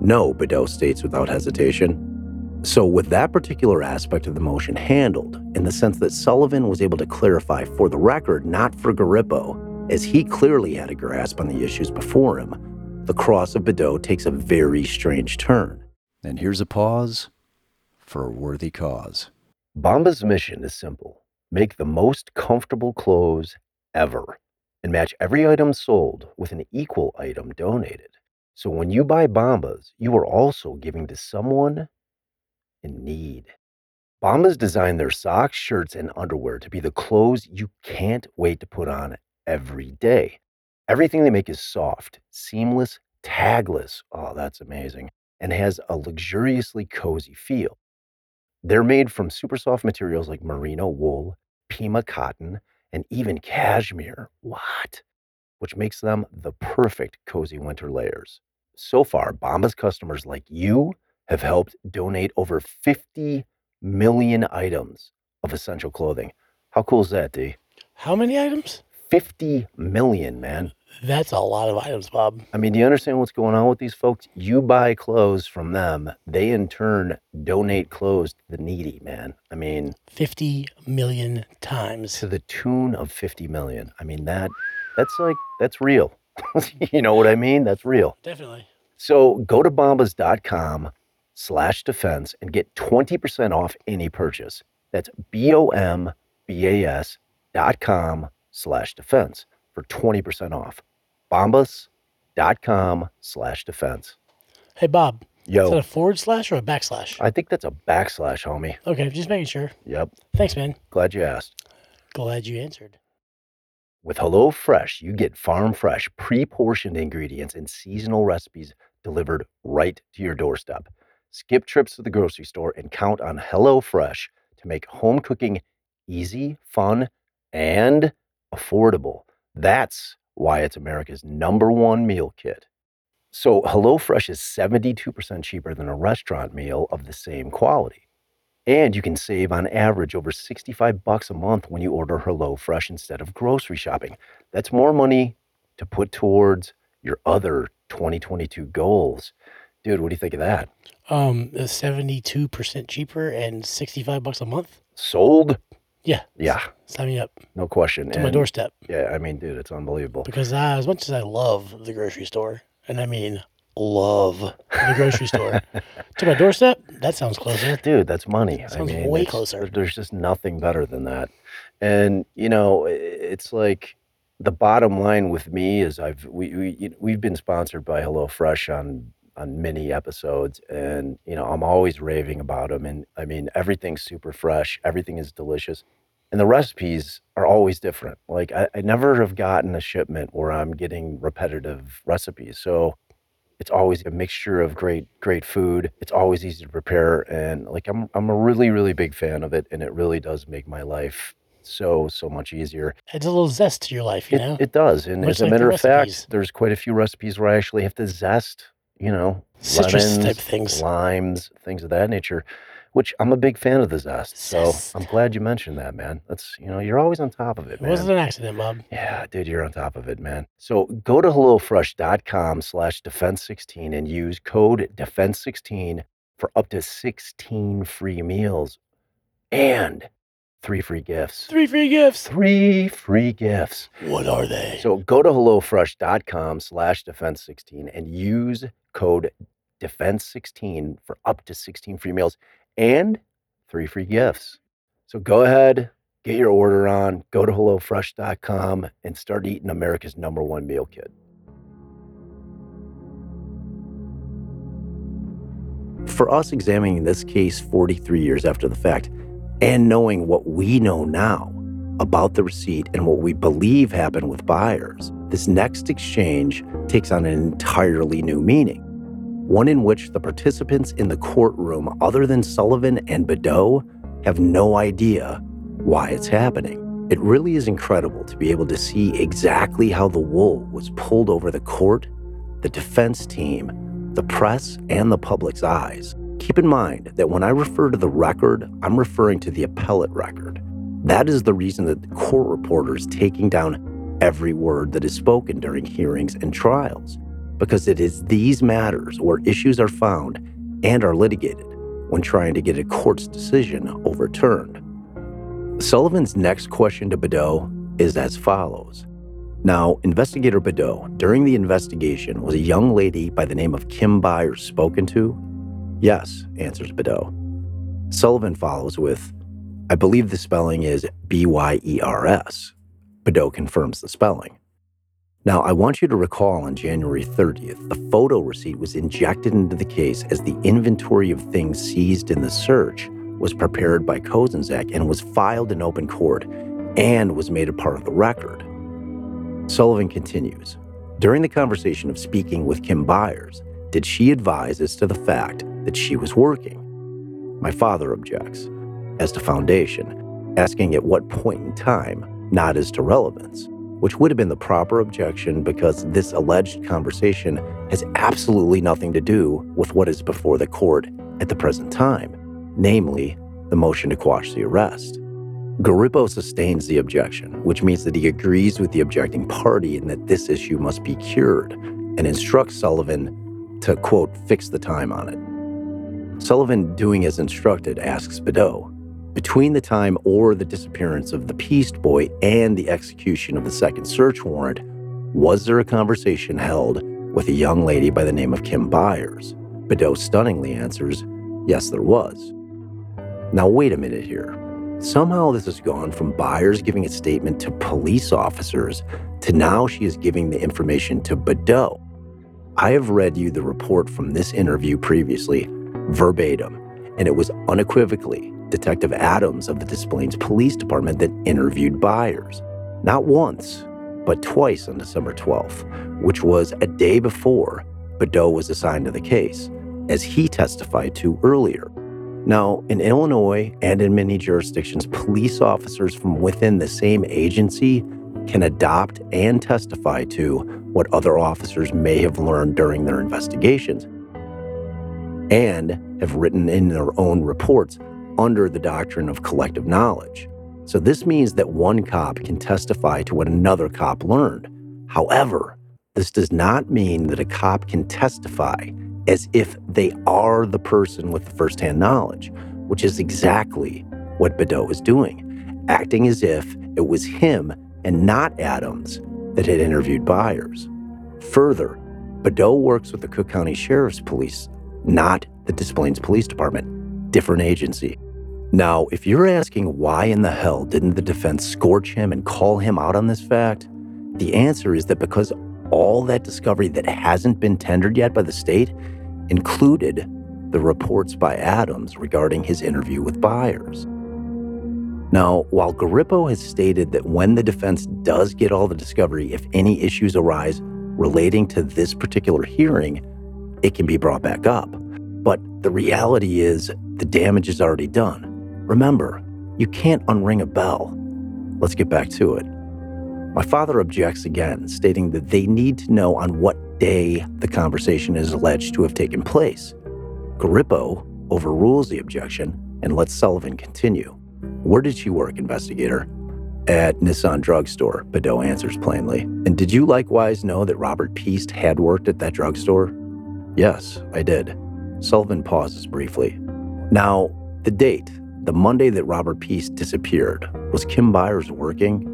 No, Bedoe states without hesitation. So, with that particular aspect of the motion handled, in the sense that Sullivan was able to clarify for the record, not for Garippo, as he clearly had a grasp on the issues before him, the cross of Bedoe takes a very strange turn. And here's a pause for a worthy cause. Bomba's mission is simple make the most comfortable clothes ever and match every item sold with an equal item donated. So when you buy Bombas, you are also giving to someone in need. Bombas designed their socks, shirts, and underwear to be the clothes you can't wait to put on every day. Everything they make is soft, seamless, tagless. Oh, that's amazing. And has a luxuriously cozy feel. They're made from super soft materials like merino wool, Pima cotton, and even cashmere. What? Which makes them the perfect cozy winter layers. So far, Bombas customers like you have helped donate over 50 million items of essential clothing. How cool is that, D? How many items? 50 million, man. That's a lot of items, Bob. I mean, do you understand what's going on with these folks? You buy clothes from them, they in turn donate clothes to the needy, man. I mean, 50 million times. to the tune of 50 million. I mean, that that's like that's real. you know what I mean? That's real. Definitely. So go to bombas.com slash defense and get 20% off any purchase. That's B-O-M-B-A-S dot com slash defense for 20% off. Bombas.com slash defense. Hey, Bob. Is that Yo, a forward slash or a backslash? I think that's a backslash, homie. Okay, just making sure. Yep. Thanks, man. Glad you asked. Glad you answered. With HelloFresh, you get farm fresh, pre portioned ingredients and seasonal recipes delivered right to your doorstep. Skip trips to the grocery store and count on HelloFresh to make home cooking easy, fun, and affordable. That's why it's America's number one meal kit. So, HelloFresh is 72% cheaper than a restaurant meal of the same quality. And you can save on average over 65 bucks a month when you order HelloFresh instead of grocery shopping. That's more money to put towards your other 2022 goals. Dude, what do you think of that? Um, 72% cheaper and 65 bucks a month. Sold? Yeah. Yeah, Sign me up no question. to my doorstep Yeah, I mean, dude, it's unbelievable. because I, as much as I love the grocery store, and I mean love the grocery store, to my doorstep, that sounds closer. Dude, that's money. I Sounds mean, way closer. There's just nothing better than that. And you know, it's like the bottom line with me is I've we, we we've been sponsored by HelloFresh on on many episodes, and you know I'm always raving about them. And I mean, everything's super fresh, everything is delicious, and the recipes are always different. Like I, I never have gotten a shipment where I'm getting repetitive recipes, so it's always a mixture of great great food it's always easy to prepare and like i'm i'm a really really big fan of it and it really does make my life so so much easier Adds a little zest to your life, you it, know? it does and Much as a like matter of fact there's quite a few recipes where i actually have to zest you know Citrus lemons, type things. limes things of that nature which i'm a big fan of the zest so i'm glad you mentioned that man that's you know you're always on top of it man. It wasn't an accident, Bob. yeah, dude, you're on top of it, man. So go to HelloFresh.com slash defense16 and use code defense16 for up to 16 free meals and three free gifts. Three free gifts. Three free gifts. What are they? So go to HelloFresh.com slash defense16 and use code defense16 for up to 16 free meals and three free gifts. So go ahead, get your order on, go to HelloFresh.com and start eating America's number one meal kit. For us examining this case 43 years after the fact and knowing what we know now about the receipt and what we believe happened with Byers, this next exchange takes on an entirely new meaning. One in which the participants in the courtroom, other than Sullivan and Bedoe, have no idea why it's happening. It really is incredible to be able to see exactly how the wool was pulled over the court, the defense team, the press, and the public's eyes. Keep in mind that when I refer to the record, I'm referring to the appellate record. That is the reason that the court reporter is taking down every word that is spoken during hearings and trials, because it is these matters where issues are found and are litigated when trying to get a court's decision overturned. Sullivan's next question to Bedoe is as follows. Now, investigator Bedoe, during the investigation, was a young lady by the name of Kim Byers spoken to? Yes, answers Bedoe. Sullivan follows with, I believe the spelling is B Y E R S. Bedoe confirms the spelling. Now, I want you to recall on January 30th, the photo receipt was injected into the case as the inventory of things seized in the search was prepared by Kozenczak and was filed in open court and was made a part of the record. Sullivan continues During the conversation of speaking with Kim Byers, did she advise as to the fact that she was working? My father objects, as to foundation, asking at what point in time, not as to relevance, which would have been the proper objection because this alleged conversation has absolutely nothing to do with what is before the court at the present time namely, the motion to quash the arrest. Garippo sustains the objection, which means that he agrees with the objecting party and that this issue must be cured, and instructs Sullivan to, quote, fix the time on it. Sullivan, doing as instructed, asks Bedoe, between the time or the disappearance of the Piest boy and the execution of the second search warrant, was there a conversation held with a young lady by the name of Kim Byers? Bedoe stunningly answers, yes, there was. Now, wait a minute here. Somehow this has gone from Byers giving a statement to police officers to now she is giving the information to Bedoe. I have read you the report from this interview previously, verbatim, and it was unequivocally Detective Adams of the Des Plaines Police Department that interviewed Byers. Not once, but twice on December 12th, which was a day before Bedoe was assigned to the case, as he testified to earlier. Now, in Illinois and in many jurisdictions, police officers from within the same agency can adopt and testify to what other officers may have learned during their investigations and have written in their own reports under the doctrine of collective knowledge. So, this means that one cop can testify to what another cop learned. However, this does not mean that a cop can testify as if they are the person with the firsthand knowledge, which is exactly what Bedoe was doing, acting as if it was him and not Adams that had interviewed Byers. Further, Bedoe works with the Cook County Sheriff's Police, not the Des Plaines Police Department, different agency. Now, if you're asking why in the hell didn't the defense scorch him and call him out on this fact, the answer is that because all that discovery that hasn't been tendered yet by the state included the reports by Adams regarding his interview with Byers. Now, while Garippo has stated that when the defense does get all the discovery, if any issues arise relating to this particular hearing, it can be brought back up. But the reality is the damage is already done. Remember, you can't unring a bell. Let's get back to it. My father objects again, stating that they need to know on what day the conversation is alleged to have taken place. Garippo overrules the objection and lets Sullivan continue. Where did she work, investigator? At Nisson Drugstore, Bedoe answers plainly. And did you likewise know that Robert Piest had worked at that drugstore? Yes, I did. Sullivan pauses briefly. Now, the date, the Monday that Robert Piest disappeared, was Kim Byers working?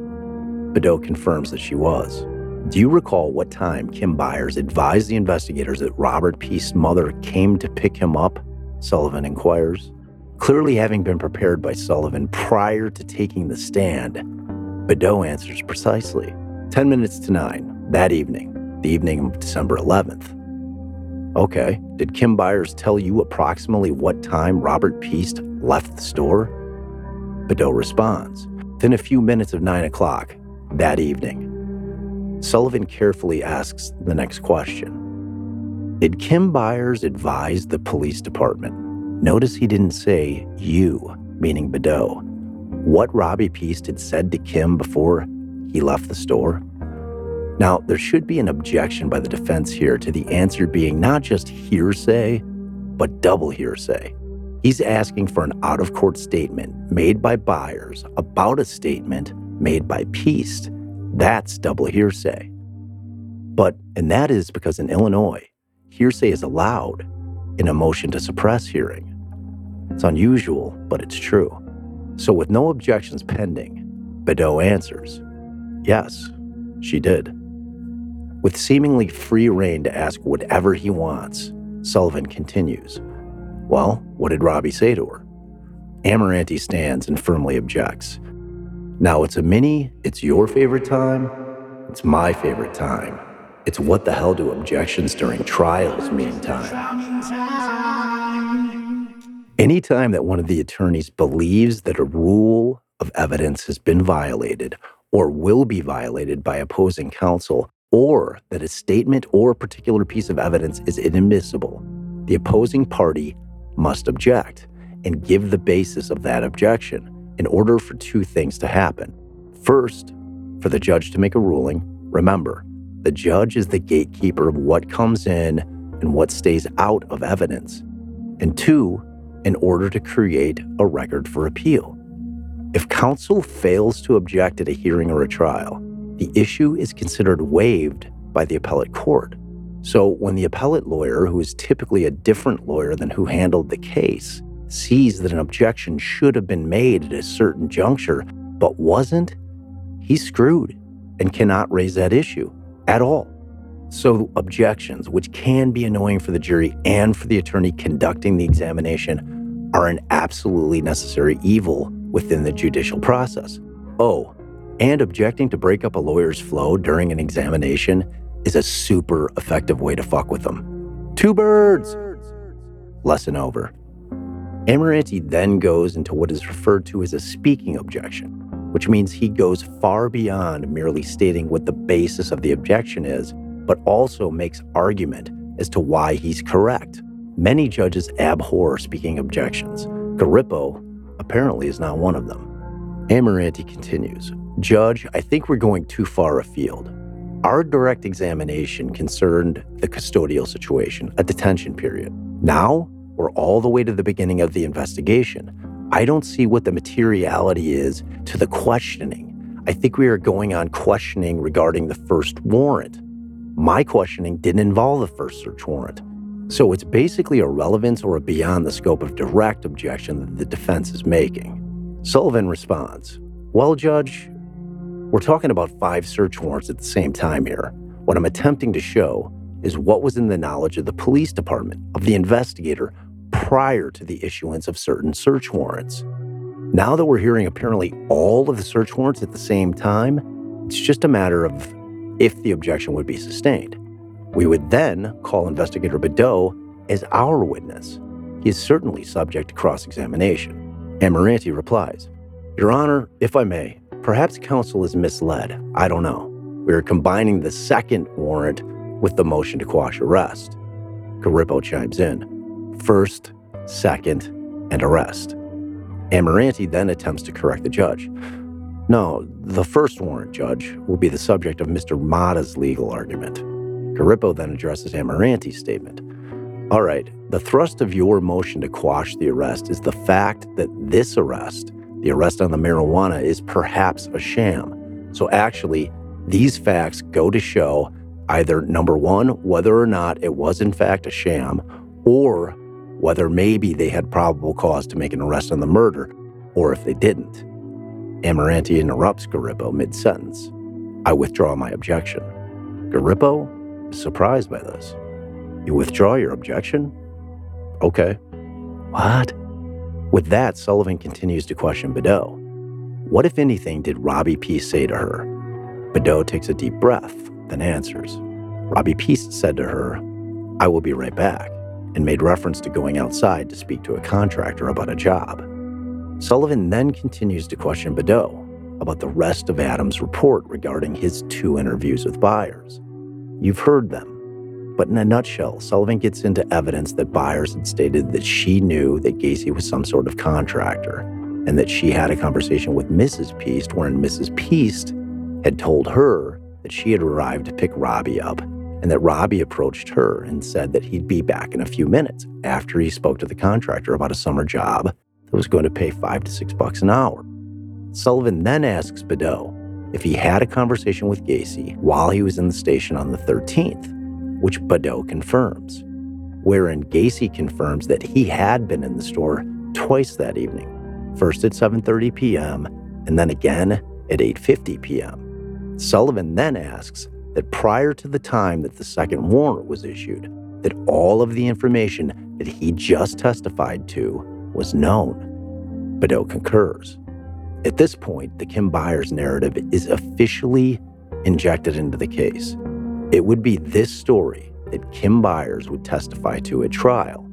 Bedoe confirms that she was. Do you recall what time Kim Byers advised the investigators that Robert Piest's mother came to pick him up? Sullivan inquires. Clearly, having been prepared by Sullivan prior to taking the stand, Bedoe answers precisely. 10 minutes to 9, that evening, the evening of December 11th. Okay, did Kim Byers tell you approximately what time Robert Piest left the store? Bedoe responds, within a few minutes of 9 o'clock that evening. Sullivan carefully asks the next question Did Kim Byers advise the police department? Notice he didn't say you, meaning Bedoe. What Robbie Piest had said to Kim before he left the store? Now, there should be an objection by the defense here to the answer being not just hearsay, but double hearsay. He's asking for an out of court statement made by Byers about a statement made by Piest. That's double hearsay. But, and that is because in Illinois, hearsay is allowed in a motion to suppress hearing. It's unusual, but it's true. So, with no objections pending, Bedoe answers, Yes, she did. With seemingly free reign to ask whatever he wants, Sullivan continues, Well, what did Robbie say to her? Amirante stands and firmly objects. Now it's a mini, it's your favorite time, it's my favorite time. It's what the hell do objections during trials mean time? Anytime that one of the attorneys believes that a rule of evidence has been violated or will be violated by opposing counsel, or that a statement or a particular piece of evidence is inadmissible, the opposing party must object and give the basis of that objection in order for two things to happen. First, for the judge to make a ruling. Remember, the judge is the gatekeeper of what comes in and what stays out of evidence. And two, in order to create a record for appeal. If counsel fails to object at a hearing or a trial, the issue is considered waived by the appellate court. So when the appellate lawyer, who is typically a different lawyer than who handled the case, sees that an objection should have been made at a certain juncture but wasn't, he's screwed and cannot raise that issue at all. So, objections, which can be annoying for the jury and for the attorney conducting the examination, are an absolutely necessary evil within the judicial process. Oh, and objecting to break up a lawyer's flow during an examination is a super effective way to fuck with them. Two birds! Lesson over. Amirante then goes into what is referred to as a speaking objection, which means he goes far beyond merely stating what the basis of the objection is but also makes argument as to why he's correct. Many judges abhor speaking objections. Garippo apparently is not one of them. Amirante continues Judge, I think we're going too far afield. Our direct examination concerned the custodial situation, a detention period. Now, we're all the way to the beginning of the investigation. I don't see what the materiality is to the questioning. I think we are going on questioning regarding the first warrant. My questioning didn't involve the first search warrant. So it's basically a relevance or a beyond the scope of direct objection that the defense is making. Sullivan responds Well, Judge, we're talking about five search warrants at the same time here. What I'm attempting to show is what was in the knowledge of the police department, of the investigator, prior to the issuance of certain search warrants. Now that we're hearing apparently all of the search warrants at the same time, it's just a matter of if the objection would be sustained. We would then call Investigator Bedoe as our witness. He is certainly subject to cross examination. Amirante replies, Your Honor, if I may, perhaps counsel is misled. I don't know. We are combining the second warrant with the motion to quash arrest. Garippo chimes in. First, second, and arrest. Amirante then attempts to correct the judge. No, the first warrant, Judge, will be the subject of Mr. Motta's legal argument. Garippo then addresses Amirante's statement. All right, the thrust of your motion to quash the arrest is the fact that this arrest, the arrest on the marijuana, is perhaps a sham. So actually, these facts go to show either number one, whether or not it was in fact a sham, or whether maybe they had probable cause to make an arrest on the murder, or if they didn't. Amirante interrupts Garippo mid sentence. I withdraw my objection. Garippo is surprised by this. You withdraw your objection? Okay. What? With that, Sullivan continues to question Bedoe. What, if anything, did Robbie Piest say to her? Bedoe takes a deep breath, then answers. Robbie Piest said to her, I will be right back, and made reference to going outside to speak to a contractor about a job. Sullivan then continues to question Bedoe about the rest of Adams' report regarding his two interviews with Byers. You've heard them, but in a nutshell, Sullivan gets into evidence that Byers had stated that she knew that Gacy was some sort of contractor and that she had a conversation with Mrs. Piest wherein Mrs. Piest had told her that she had arrived to pick Robbie up and that Robbie approached her and said that he'd be back in a few minutes after he spoke to the contractor about a summer job that was going to pay five to six bucks an hour. Sullivan then asks Bedoe if he had a conversation with Gacy while he was in the station on the 13th which Bedoe confirms, wherein Gacy confirms that he had been in the store twice that evening, first at 7:30 p.m. and then again at 8:50 p.m. Sullivan then asks that prior to the time that the second warrant was issued, that all of the information that he just testified to was known. Bedoe concurs. At this point, the Kim Byers narrative is officially injected into the case. It would be this story that Kim Byers would testify to at trial,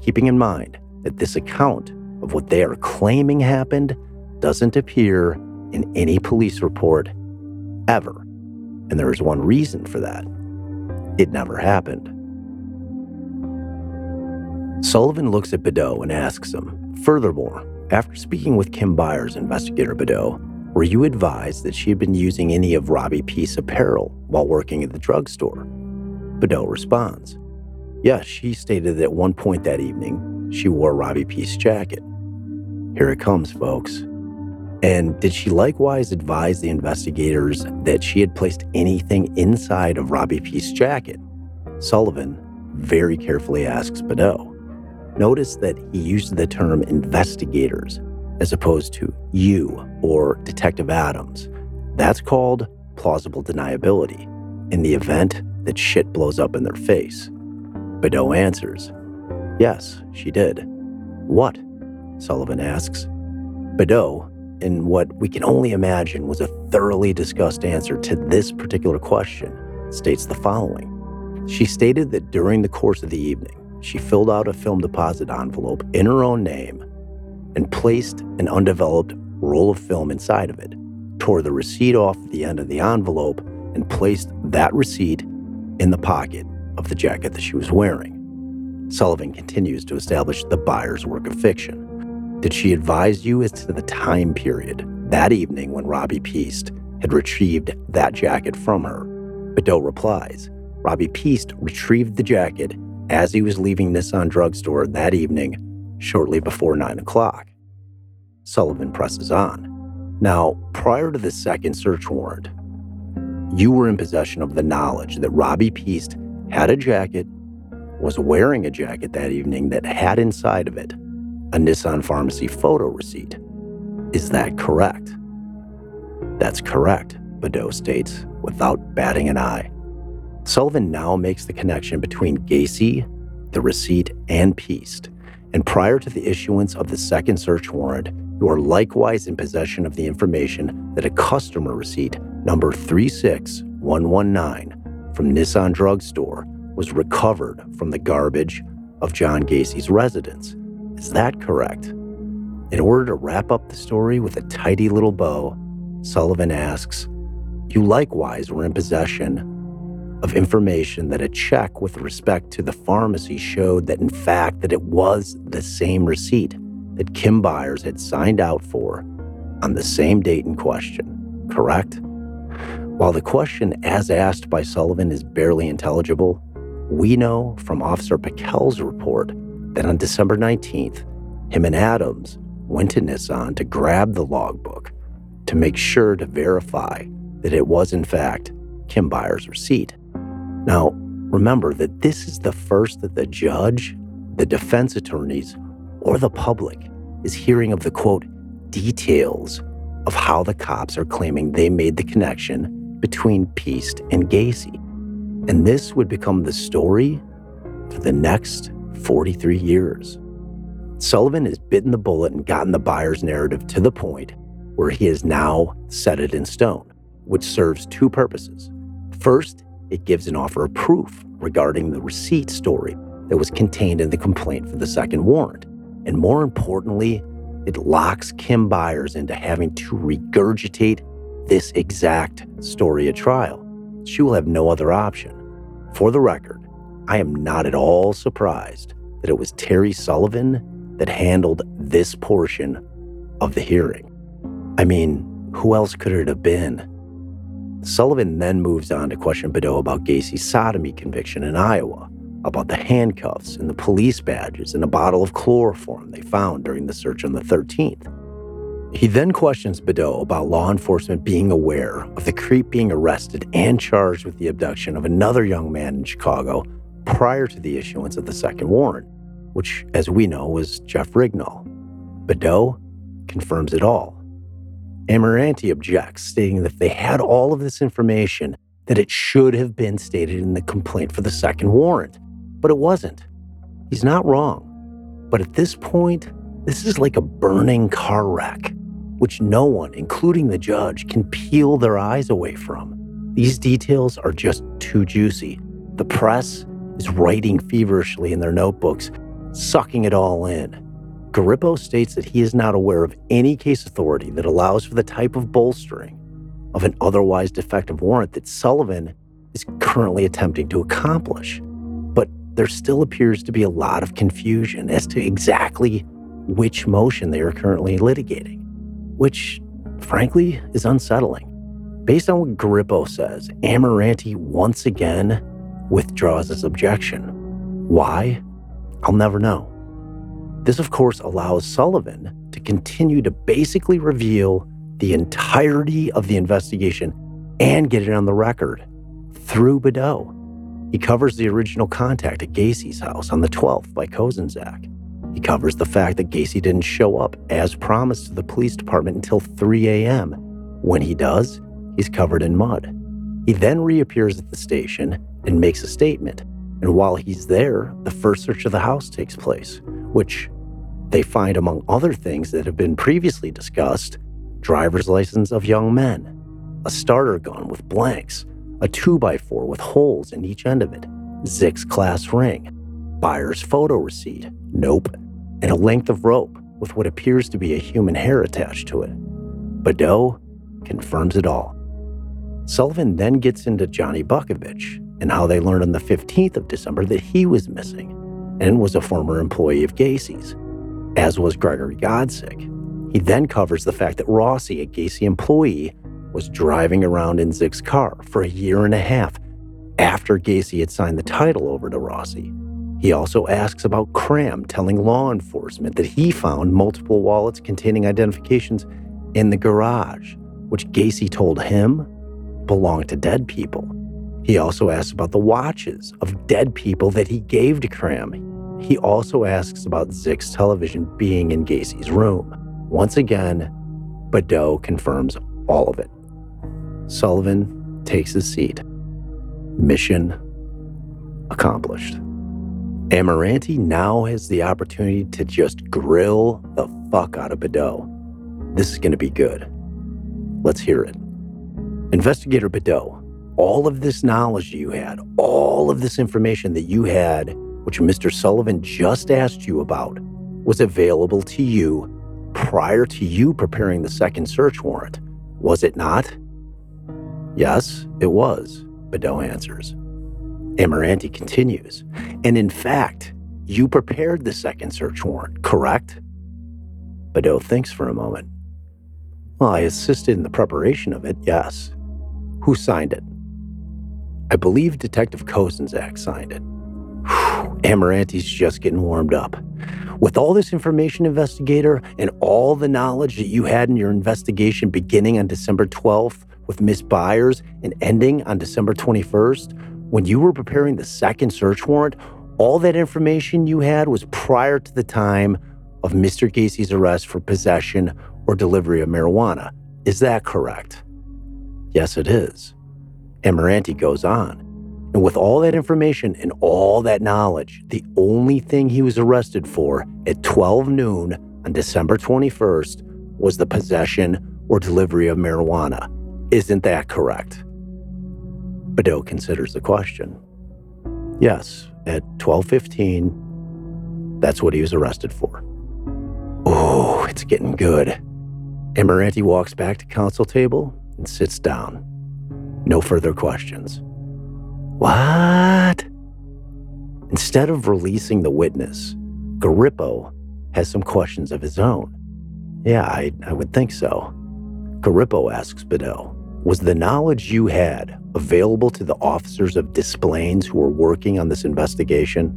keeping in mind that this account of what they are claiming happened doesn't appear in any police report ever. And there is one reason for that it never happened. Sullivan looks at Bedoe and asks him, Furthermore, after speaking with Kim Byers, investigator Bedoe, were you advised that she had been using any of Robbie Piest's apparel while working at the drugstore? Bedoe responds, Yes, she stated that at one point that evening, she wore Robbie Piest's jacket. Here it comes, folks. And did she likewise advise the investigators that she had placed anything inside of Robbie Piest's jacket? Sullivan very carefully asks Bedoe. Notice that he used the term investigators as opposed to you or Detective Adams. That's called plausible deniability in the event that shit blows up in their face. Bedoe answers, Yes, she did. What? Sullivan asks. Bedoe, in what we can only imagine was a thoroughly discussed answer to this particular question, states the following. She stated that during the course of the evening, she filled out a film deposit envelope in her own name and placed an undeveloped roll of film inside of it, tore the receipt off the end of the envelope, and placed that receipt in the pocket of the jacket that she was wearing. Sullivan continues to establish the Byers' work of fiction. Did she advise you as to the time period that evening when Robbie Piest had retrieved that jacket from her? Bedoe replies Robbie Piest retrieved the jacket as he was leaving Nisson drugstore that evening shortly before 9 o'clock. Sullivan presses on. Now, prior to the second search warrant, you were in possession of the knowledge that Robbie Piest had a jacket, was wearing a jacket that evening that had inside of it a Nisson Pharmacy photo receipt. Is that correct? That's correct, Bedoe states without batting an eye. Sullivan now makes the connection between Gacy, the receipt, and Piest and prior to the issuance of the second search warrant, you are likewise in possession of the information that a customer receipt number 36119 from Nisson Drugstore was recovered from the garbage of John Gacy's residence. Is that correct? In order to wrap up the story with a tidy little bow, Sullivan asks, You likewise were in possession of information that a check with respect to the pharmacy showed that in fact that it was the same receipt that Kim Byers had signed out for on the same date in question, correct? While the question as asked by Sullivan is barely intelligible, we know from Officer Pickell's report that on December 19th, him and Adams went to Nisson to grab the logbook to make sure to verify that it was in fact Kim Byers' receipt. Now, remember that this is the first that the judge, the defense attorneys, or the public is hearing of the quote, details of how the cops are claiming they made the connection between Piest and Gacy. And this would become the story for the next 43 years. Sullivan has bitten the bullet and gotten the Byers' narrative to the point where he has now set it in stone, which serves two purposes. First, it gives an offer of proof regarding the receipt story that was contained in the complaint for the second warrant. And more importantly, it locks Kim Byers into having to regurgitate this exact story at trial. She will have no other option. For the record, I am not at all surprised that it was Terry Sullivan that handled this portion of the hearing. I mean, who else could it have been? Sullivan then moves on to question Bedoe about Gacy's sodomy conviction in Iowa, about the handcuffs and the police badges and a bottle of chloroform they found during the search on the 13th. He then questions Bedoe about law enforcement being aware of the creep being arrested and charged with the abduction of another young man in Chicago prior to the issuance of the second warrant, which, as we know, was Jeff Rignall. Bedoe confirms it all. Amirante objects, stating that if they had all of this information, that it should have been stated in the complaint for the second warrant but it wasn't. He's not wrong. But at this point, this is like a burning car wreck, which no one, including the judge, can peel their eyes away from. These details are just too juicy. The press is writing feverishly in their notebooks, sucking it all in. Garippo states that he is not aware of any case authority that allows for the type of bolstering of an otherwise defective warrant that Sullivan is currently attempting to accomplish But there still appears to be a lot of confusion as to exactly which motion they are currently litigating, which, frankly, is unsettling. Based on what Garippo says, Amirante once again withdraws his objection. Why? I'll never know. This, of course, allows Sullivan to continue to basically reveal the entirety of the investigation and get it on the record through Bedoe. He covers the original contact at Gacy's house on the 12th by Kozenczak. He covers the fact that Gacy didn't show up as promised to the police department until 3 a.m. When he does, he's covered in mud. He then reappears at the station and makes a statement. And while he's there, the first search of the house takes place, which they find, among other things that have been previously discussed, driver's license of young men, a starter gun with blanks, a 2x4 with holes in each end of it, Szyc class ring, Byers photo receipt, nope, and a length of rope with what appears to be a human hair attached to it. Bedoe confirms it all. Sullivan then gets into Johnny Butkovich and how they learned on the 15th of December that he was missing and was a former employee of Gacy's, as was Gregory Godzik. He then covers the fact that Rossi, a Gacy employee, was driving around in Szyc's car for a year and a half after Gacy had signed the title over to Rossi. He also asks about Cram telling law enforcement that he found multiple wallets containing identifications in the garage, which Gacy told him belonged to dead people. He also asks about the watches of dead people that he gave to Cram. He also asks about Szyc's television being in Gacy's room. Once again, Bedoe confirms all of it. Sullivan takes his seat. Mission accomplished. Amirante now has the opportunity to just grill the fuck out of Bedoe. This is going to be good. Let's hear it. Investigator Beddoe, all of this knowledge you had, all of this information that you had, which Mr. Sullivan just asked you about, was available to you prior to you preparing the second search warrant, was it not? Yes, it was, Bedoe answers. Amirante continues. And in fact, you prepared the second search warrant, correct? Bedoe thinks for a moment. Well, I assisted in the preparation of it, yes. Who signed it? I believe Detective Kozenczak signed it. Amirante's just getting warmed up. With all this information, investigator, and all the knowledge that you had in your investigation beginning on December 12th, with Miss Byers and ending on December 21st, when you were preparing the second search warrant, all that information you had was prior to the time of Mr. Gacy's arrest for possession or delivery of marijuana. Is that correct? Yes, it is. Amirante goes on. And with all that information and all that knowledge, the only thing he was arrested for at 12 noon on December 21st was the possession or delivery of marijuana. Isn't that correct? Bedoe considers the question. Yes, at 12:15, that's what he was arrested for. Oh, it's getting good. Amirante walks back to counsel table and sits down. No further questions. What? Instead of releasing the witness, Garippo has some questions of his own. Yeah, I, I would think so. Garippo asks Bedoe, was the knowledge you had available to the officers of Des Plaines who were working on this investigation?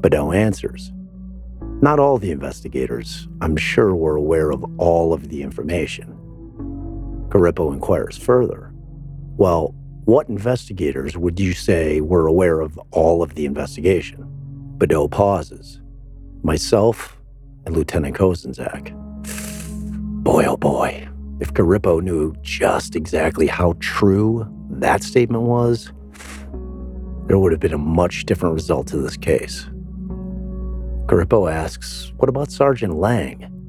Bedoe answers, not all the investigators, I'm sure, were aware of all of the information. Garippo inquires further. Well, what investigators would you say were aware of all of the investigation? Bedoe pauses. Myself and Lieutenant Kozenczak. Boy, oh boy, if Garippo knew just exactly how true that statement was, there would have been a much different result to this case. Garippo asks, What about Sergeant Lang?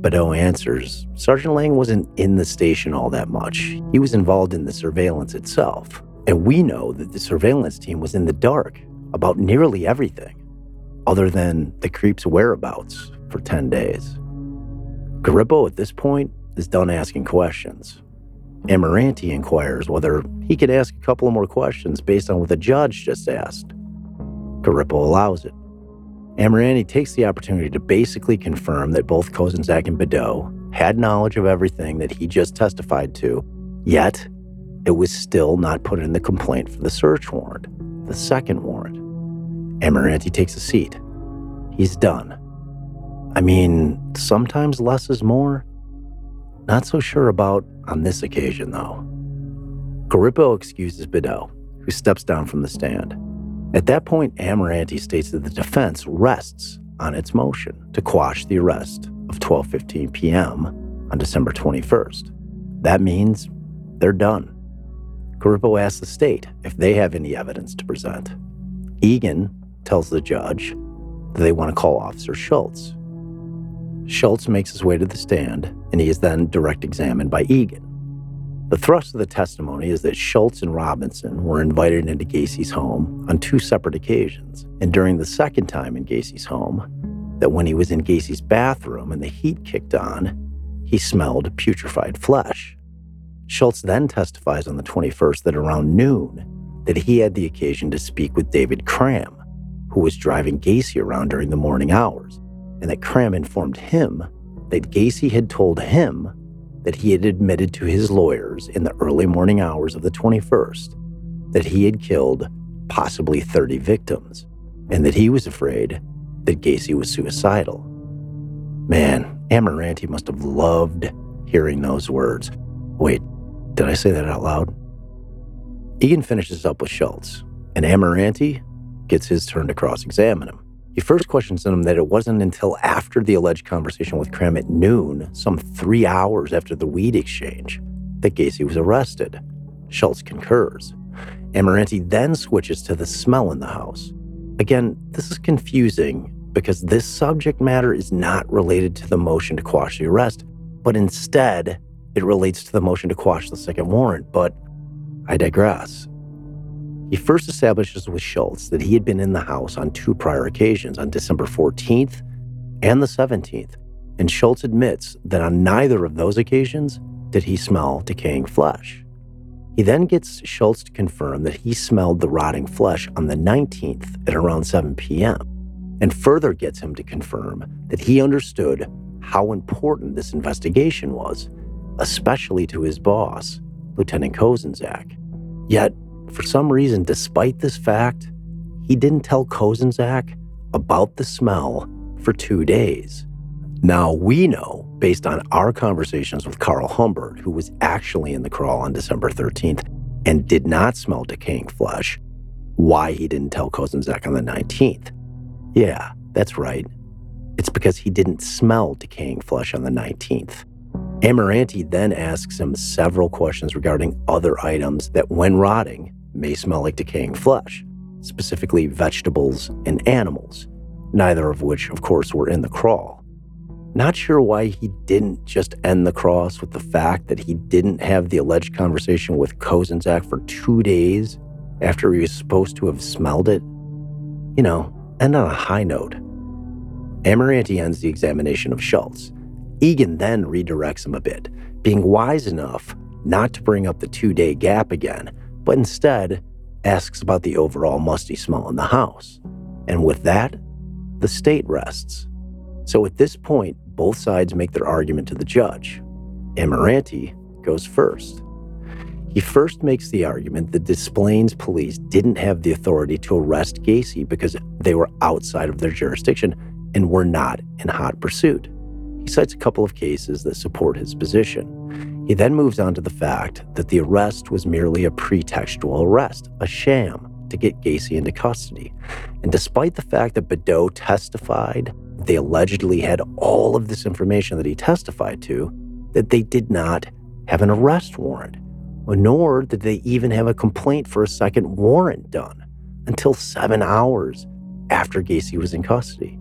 Bedoe answers, Sergeant Lang wasn't in the station all that much. He was involved in the surveillance itself. And we know that the surveillance team was in the dark about nearly everything, other than the creep's whereabouts for 10 days. Garippo, at this point, is done asking questions. Amirante inquires whether he could ask a couple more questions based on what the judge just asked. Garippo allows it. Amirante takes the opportunity to basically confirm that both Kozenczak and Bedoe had knowledge of everything that he just testified to, yet it was still not put in the complaint for the search warrant, the second warrant. Amirante takes a seat. He's done. I mean, sometimes less is more. Not so sure about on this occasion, though. Garippo excuses Bedoe, who steps down from the stand. At that point, Amirante states that the defense rests on its motion to quash the arrest of 12:15 p.m. on December 21st. That means they're done. Garippo asks the state if they have any evidence to present. Egan tells the judge that they want to call Officer Schultz. Schultz makes his way to the stand, and he is then direct examined by Egan. The thrust of the testimony is that Schultz and Robinson were invited into Gacy's home on two separate occasions, and during the second time in Gacy's home, that when he was in Gacy's bathroom and the heat kicked on, he smelled putrefied flesh. Schultz then testifies on the 21st that around noon, that he had the occasion to speak with David Cram, who was driving Gacy around during the morning hours, and that Cram informed him that Gacy had told him that he had admitted to his lawyers in the early morning hours of the 21st that he had killed possibly 30 victims and that he was afraid that Gacy was suicidal. Man, Amirante must have loved hearing those words. Wait, did I say that out loud? Egan finishes up with Schultz, and Amirante gets his turn to cross examine him. He first questions him that it wasn't until after the alleged conversation with Cram at noon, some three hours after the weed exchange, that Gacy was arrested. Schultz concurs. Amirante then switches to the smell in the house. Again, this is confusing because this subject matter is not related to the motion to quash the arrest, but instead it relates to the motion to quash the second warrant. But I digress. He first establishes with Schultz that he had been in the house on two prior occasions, on December 14th and the 17th, and Schultz admits that on neither of those occasions did he smell decaying flesh. He then gets Schultz to confirm that he smelled the rotting flesh on the 19th at around 7 p.m., and further gets him to confirm that he understood how important this investigation was, especially to his boss, Lieutenant Kozenczak. Yet, for some reason, despite this fact, he didn't tell Kozenczak about the smell for two days. Now we know, based on our conversations with Carl Humbert, who was actually in the crawl on December 13th and did not smell decaying flesh, why he didn't tell Kozenczak on the 19th. Yeah, that's right. It's because he didn't smell decaying flesh on the 19th. Amirante then asks him several questions regarding other items that, when rotting, may smell like decaying flesh, specifically vegetables and animals, neither of which, of course, were in the crawl. Not sure why he didn't just end the cross with the fact that he didn't have the alleged conversation with Kozenczak for two days after he was supposed to have smelled it? You know, end on a high note. Amirante ends the examination of Schultz. Egan then redirects him a bit, being wise enough not to bring up the two day gap again, but instead asks about the overall musty smell in the house. And with that, the state rests. So at this point, both sides make their argument to the judge. Amirante goes first. He first makes the argument that Des police didn't have the authority to arrest Gacy because they were outside of their jurisdiction and were not in hot pursuit. He cites a couple of cases that support his position. He then moves on to the fact that the arrest was merely a pretextual arrest, a sham to get Gacy into custody. And despite the fact that Bedoe testified they allegedly had all of this information that he testified to, that they did not have an arrest warrant, nor did they even have a complaint for a second warrant done until seven hours after Gacy was in custody.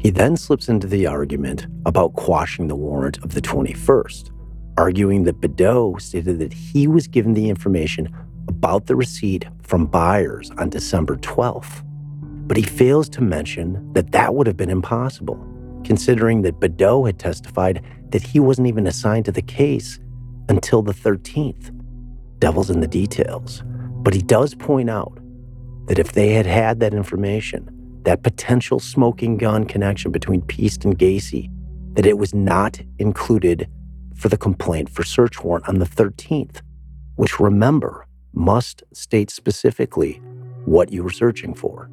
He then slips into the argument about quashing the warrant of the 21st, arguing that Bedoe stated that he was given the information about the receipt from Byers on December 12th. But he fails to mention that that would have been impossible, considering that Bedoe had testified that he wasn't even assigned to the case until the 13th. Devil's in the details. But he does point out that if they had had that information, that potential smoking gun connection between Piest and Gacy, that it was not included for the complaint for search warrant on the 13th, which remember must state specifically what you were searching for.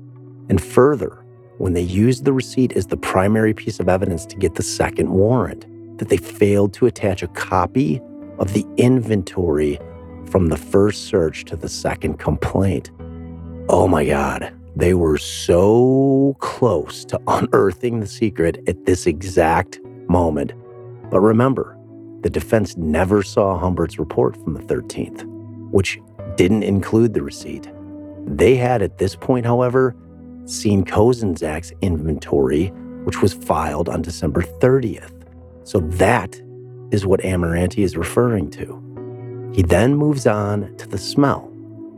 And further, when they used the receipt as the primary piece of evidence to get the second warrant, that they failed to attach a copy of the inventory from the first search to the second complaint. Oh my God, they were so close to unearthing the secret at this exact moment. But remember, the defense never saw Humbert's report from the 13th, which didn't include the receipt. They had at this point, however, seen Kozenczak's inventory, which was filed on December 30th. So that is what Amirante is referring to. He then moves on to the smell.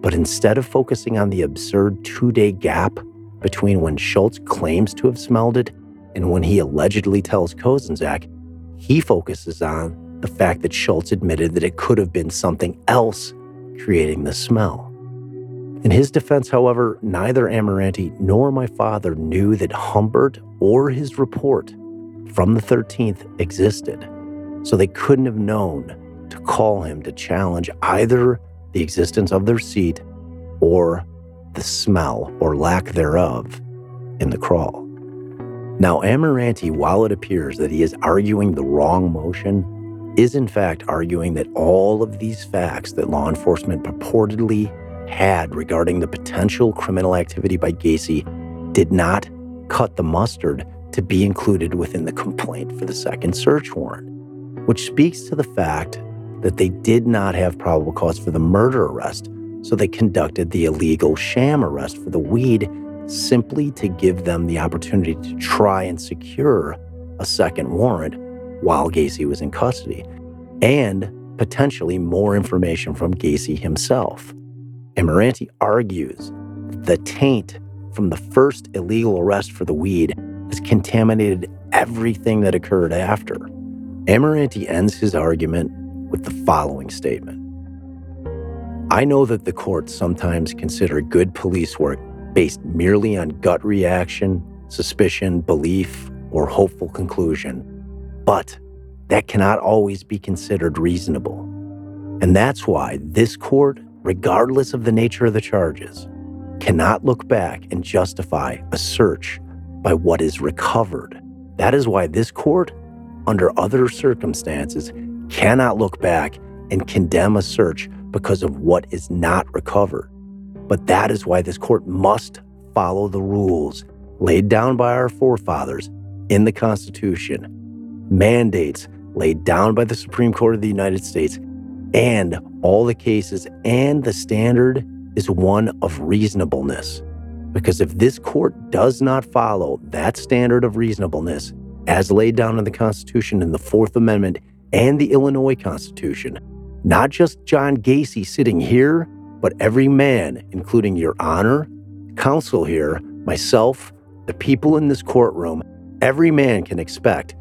But instead of focusing on the absurd two day gap between when Schultz claims to have smelled it and when he allegedly tells Kozenczak, he focuses on the fact that Schultz admitted that it could have been something else creating the smell. In his defense, however, neither Amirante nor my father knew that Humbert or his report from the 13th existed, so they couldn't have known to call him to challenge either the existence of their seat or the smell or lack thereof in the crawl. Now, Amirante, while it appears that he is arguing the wrong motion, is in fact arguing that all of these facts that law enforcement purportedly had regarding the potential criminal activity by Gacy did not cut the mustard to be included within the complaint for the second search warrant, which speaks to the fact that they did not have probable cause for the murder arrest, so they conducted the illegal sham arrest for the weed simply to give them the opportunity to try and secure a second warrant while Gacy was in custody, and potentially more information from Gacy himself. Amirante argues the taint from the first illegal arrest for the weed has contaminated everything that occurred after. Amirante ends his argument with the following statement I know that the courts sometimes consider good police work based merely on gut reaction, suspicion, belief, or hopeful conclusion, but that cannot always be considered reasonable. And that's why this court, regardless of the nature of the charges, cannot look back and justify a search by what is recovered. That is why this court, under other circumstances, cannot look back and condemn a search because of what is not recovered. But that is why this court must follow the rules laid down by our forefathers in the Constitution, mandates laid down by the Supreme Court of the United States, and all the cases, and the standard is one of reasonableness. Because if this court does not follow that standard of reasonableness as laid down in the Constitution in the Fourth Amendment and the Illinois Constitution. Not just John Gacy sitting here but every man, including your honor, counsel here, myself, the people in this courtroom, every man can expect.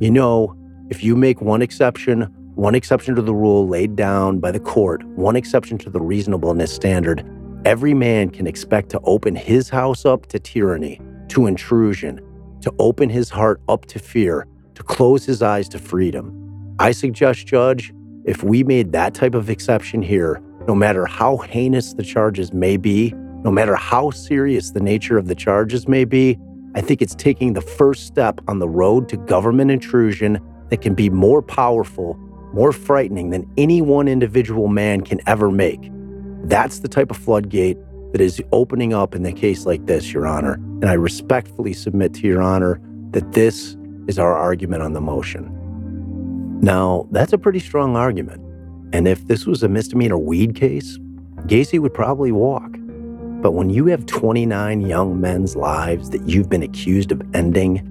You know, if you make one exception, one exception to the rule laid down by the court, one exception to the reasonableness standard, every man can expect to open his house up to tyranny, to intrusion, to open his heart up to fear, to close his eyes to freedom. I suggest, Judge, if we made that type of exception here, no matter how heinous the charges may be, no matter how serious the nature of the charges may be, I think it's taking the first step on the road to government intrusion that can be more powerful, more frightening than any one individual man can ever make. That's the type of floodgate that is opening up in the case like this, Your Honor. And I respectfully submit to Your Honor that this is our argument on the motion. Now, that's a pretty strong argument. And if this was a misdemeanor weed case, Gacy would probably walk. But when you have 29 young men's lives that you've been accused of ending,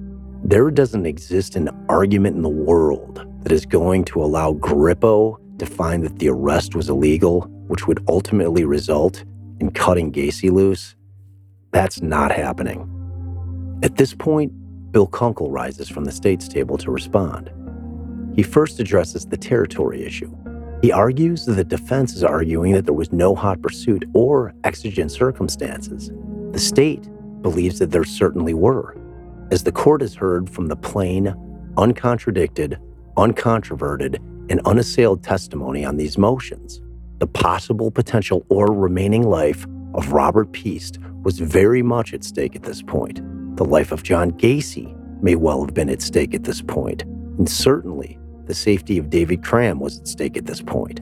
there doesn't exist an argument in the world that is going to allow Garippo to find that the arrest was illegal, which would ultimately result in cutting Gacy loose. That's not happening. At this point, Bill Kunkle rises from the state's table to respond. He first addresses the territory issue. He argues that the defense is arguing that there was no hot pursuit or exigent circumstances. The state believes that there certainly were, as the court has heard from the plain, uncontradicted, uncontroverted, and unassailed testimony on these motions. The possible potential or remaining life of Robert Piest was very much at stake at this point. The life of John Gacy may well have been at stake at this point, and certainly the safety of David Cram was at stake at this point.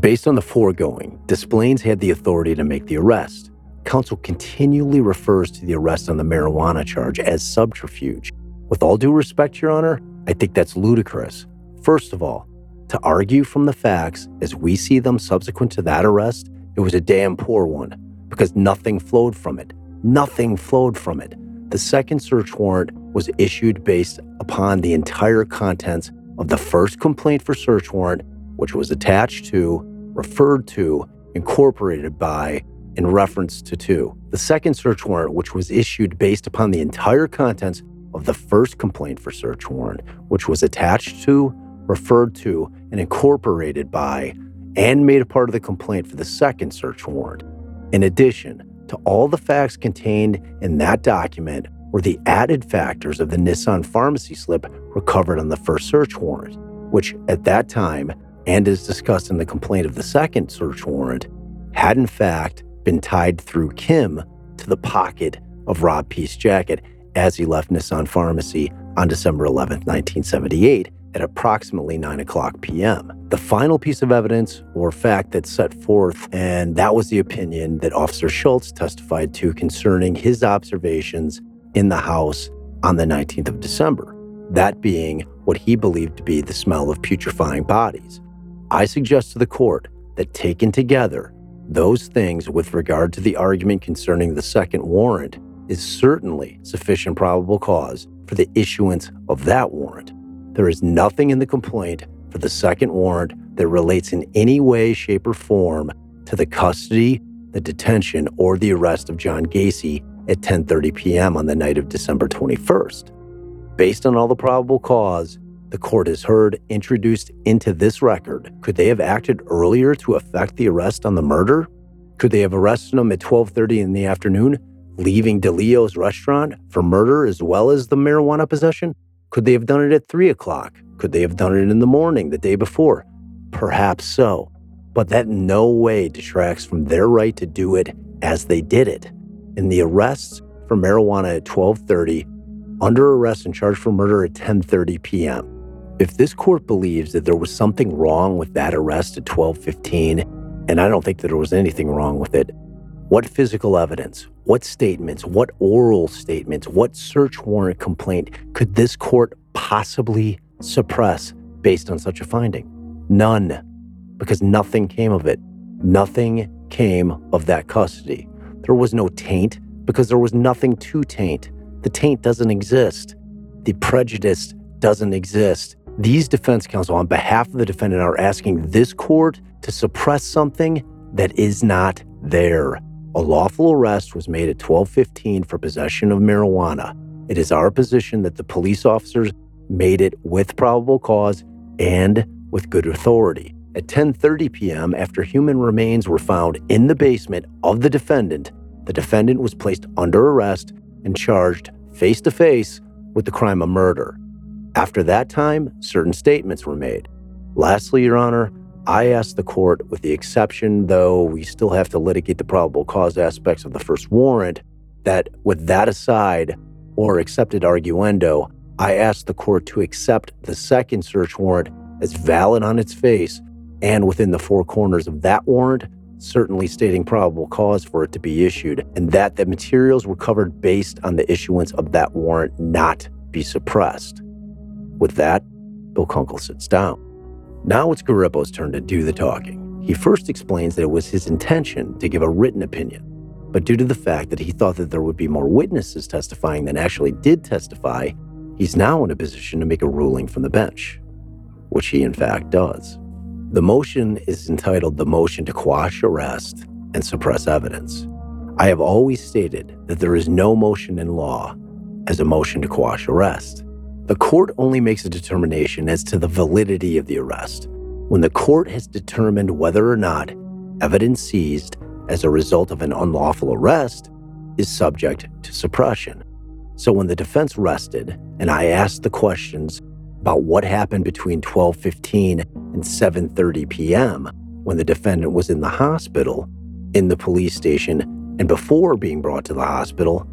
Based on the foregoing, Des Plaines had the authority to make the arrest. Counsel continually refers to the arrest on the marijuana charge as subterfuge. With all due respect, Your Honor, I think that's ludicrous. First of all, to argue from the facts as we see them subsequent to that arrest, it was a damn poor one because nothing flowed from it. Nothing flowed from it. The second search warrant was issued based upon the entire contents of the first complaint for search warrant, which was attached to, referred to, incorporated by, in reference to two. The second search warrant, which was issued based upon the entire contents of the first complaint for search warrant, which was attached to, referred to, and incorporated by, and made a part of the complaint for the second search warrant. In addition to all the facts contained in that document were the added factors of the Nisson pharmacy slip recovered on the first search warrant, which at that time, and as discussed in the complaint of the second search warrant, had in fact been tied through Kim to the pocket of Rob Piest's jacket as he left Nisson Pharmacy on December 11, 1978, at approximately 9 o'clock p.m. The final piece of evidence or fact that's set forth, and that was the opinion that Officer Schultz testified to concerning his observations in the house on the 19th of December, that being what he believed to be the smell of putrefying bodies. I suggest to the court that taken together, those things with regard to the argument concerning the second warrant is certainly sufficient probable cause for the issuance of that warrant. There is nothing in the complaint for the second warrant that relates in any way, shape, or form to the custody, the detention, or the arrest of John Gacy at 10:30 p.m. on the night of December 21st. Based on all the probable cause, the court has heard introduced into this record. Could they have acted earlier to effect the arrest on the murder? Could they have arrested him at 12:30 in the afternoon, leaving DeLeo's restaurant for murder as well as the marijuana possession? Could they have done it at 3 o'clock? Could they have done it in the morning the day before? Perhaps so. But that no way detracts from their right to do it as they did it in the arrests for marijuana at 12:30, under arrest and charged for murder at 10:30 p.m. If this court believes that there was something wrong with that arrest at 12:15, and I don't think that there was anything wrong with it, what physical evidence, what statements, what oral statements, what search warrant complaint could this court possibly suppress based on such a finding? None, because nothing came of it. Nothing came of that custody. There was no taint because there was nothing to taint. The taint doesn't exist. The prejudice doesn't exist. These defense counsel, on behalf of the defendant, are asking this court to suppress something that is not there. A lawful arrest was made at 12:15 for possession of marijuana. It is our position that the police officers made it with probable cause and with good authority. At 10:30 p.m., after human remains were found in the basement of the defendant, the defendant was placed under arrest and charged face to face with the crime of murder. After that time, certain statements were made. Lastly, Your Honor, I asked the court, with the exception, though we still have to litigate the probable cause aspects of the first warrant, that with that aside, or accepted arguendo, I asked the court to accept the second search warrant as valid on its face and within the four corners of that warrant, certainly stating probable cause for it to be issued, and that the materials recovered based on the issuance of that warrant not be suppressed. With that, Bill Kunkle sits down. Now it's Garippo's turn to do the talking. He first explains that it was his intention to give a written opinion, but due to the fact that he thought that there would be more witnesses testifying than actually did testify, he's now in a position to make a ruling from the bench, which he in fact does. The motion is entitled The Motion to Quash Arrest and Suppress Evidence. I have always stated that there is no motion in law as a motion to quash arrest. The court only makes a determination as to the validity of the arrest when the court has determined whether or not evidence seized as a result of an unlawful arrest is subject to suppression. So when the defense rested and I asked the questions about what happened between 12:15 and 7:30 p.m. when the defendant was in the hospital, in the police station, and before being brought to the hospital,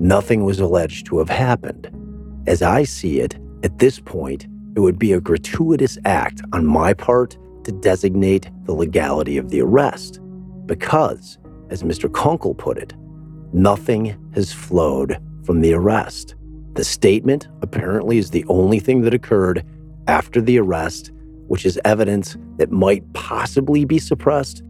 nothing was alleged to have happened. As I see it, at this point, it would be a gratuitous act on my part to designate the legality of the arrest. Because, as Mr. Kunkle put it, nothing has flowed from the arrest. The statement apparently is the only thing that occurred after the arrest, which is evidence that might possibly be suppressed.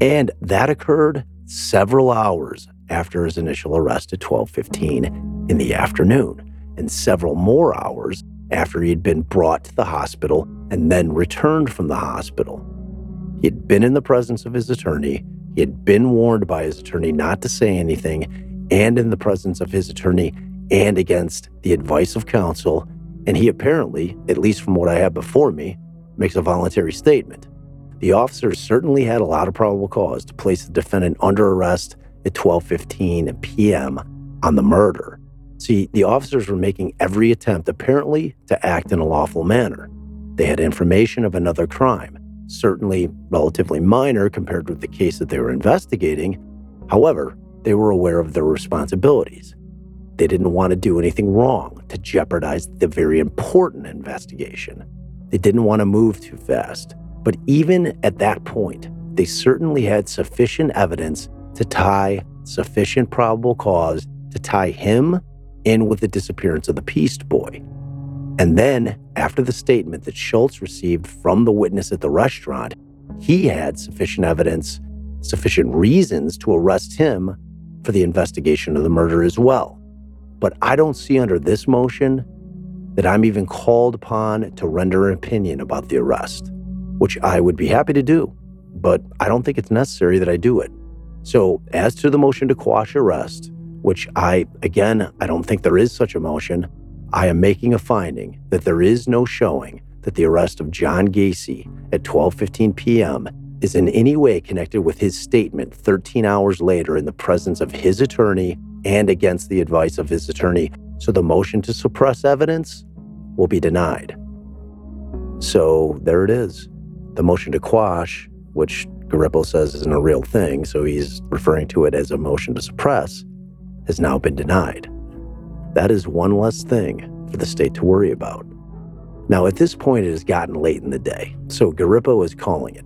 And that occurred several hours after his initial arrest at 12:15 in the afternoon and several more hours after he had been brought to the hospital and then returned from the hospital. He had been in the presence of his attorney, he had been warned by his attorney not to say anything, and in the presence of his attorney, and against the advice of counsel. And he apparently, at least from what I have before me, makes a voluntary statement. The officers certainly had a lot of probable cause to place the defendant under arrest at 12:15 p.m. on the murder. See, the officers were making every attempt apparently to act in a lawful manner. They had information of another crime, certainly relatively minor compared with the case that they were investigating. However, they were aware of their responsibilities. They didn't want to do anything wrong to jeopardize the very important investigation. They didn't want to move too fast. But even at that point, they certainly had sufficient evidence to tie sufficient probable cause to tie him in with the disappearance of the Piest boy. And then, after the statement that Schultz received from the witness at the restaurant, he had sufficient evidence, sufficient reasons to arrest him for the investigation of the murder as well. But I don't see under this motion that I'm even called upon to render an opinion about the arrest, which I would be happy to do, but I don't think it's necessary that I do it. So, as to the motion to quash arrest, which I, again, I don't think there is such a motion, I am making a finding that there is no showing that the arrest of John Gacy at 12:15 p.m. is in any way connected with his statement 13 hours later in the presence of his attorney and against the advice of his attorney, so the motion to suppress evidence will be denied. So there it is. The motion to quash, which Garippo says isn't a real thing, so he's referring to it as a motion to suppress, has now been denied. That is one less thing for the state to worry about. Now, at this point, it has gotten late in the day, so Garippo is calling it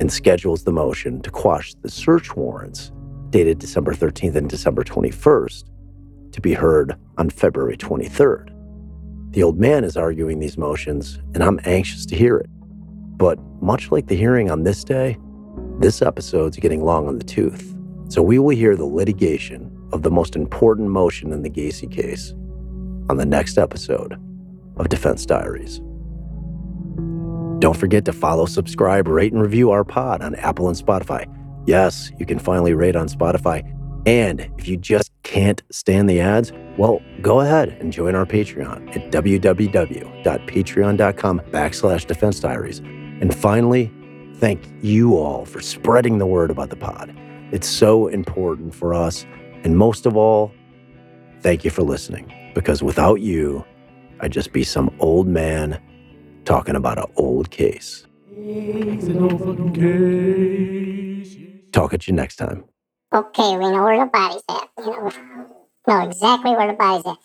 and schedules the motion to quash the search warrants dated December 13th and December 21st, to be heard on February 23rd. The old man is arguing these motions, and I'm anxious to hear it. But much like the hearing on this day, this episode's getting long on the tooth. So we will hear the litigation of the most important motion in the Gacy case on the next episode of Defense Diaries. Don't forget to follow, subscribe, rate, and review our pod on Apple and Spotify. Yes, you can finally rate on Spotify. And if you just can't stand the ads, well, go ahead and join our Patreon at www.patreon.com backslash defense diaries. And finally, thank you all for spreading the word about the pod. It's so important for us. And most of all, thank you for listening because without you, I'd just be some old man talking about an old case. Talk at you next time. Okay, we know where the body's at. You know, know exactly where the body's at.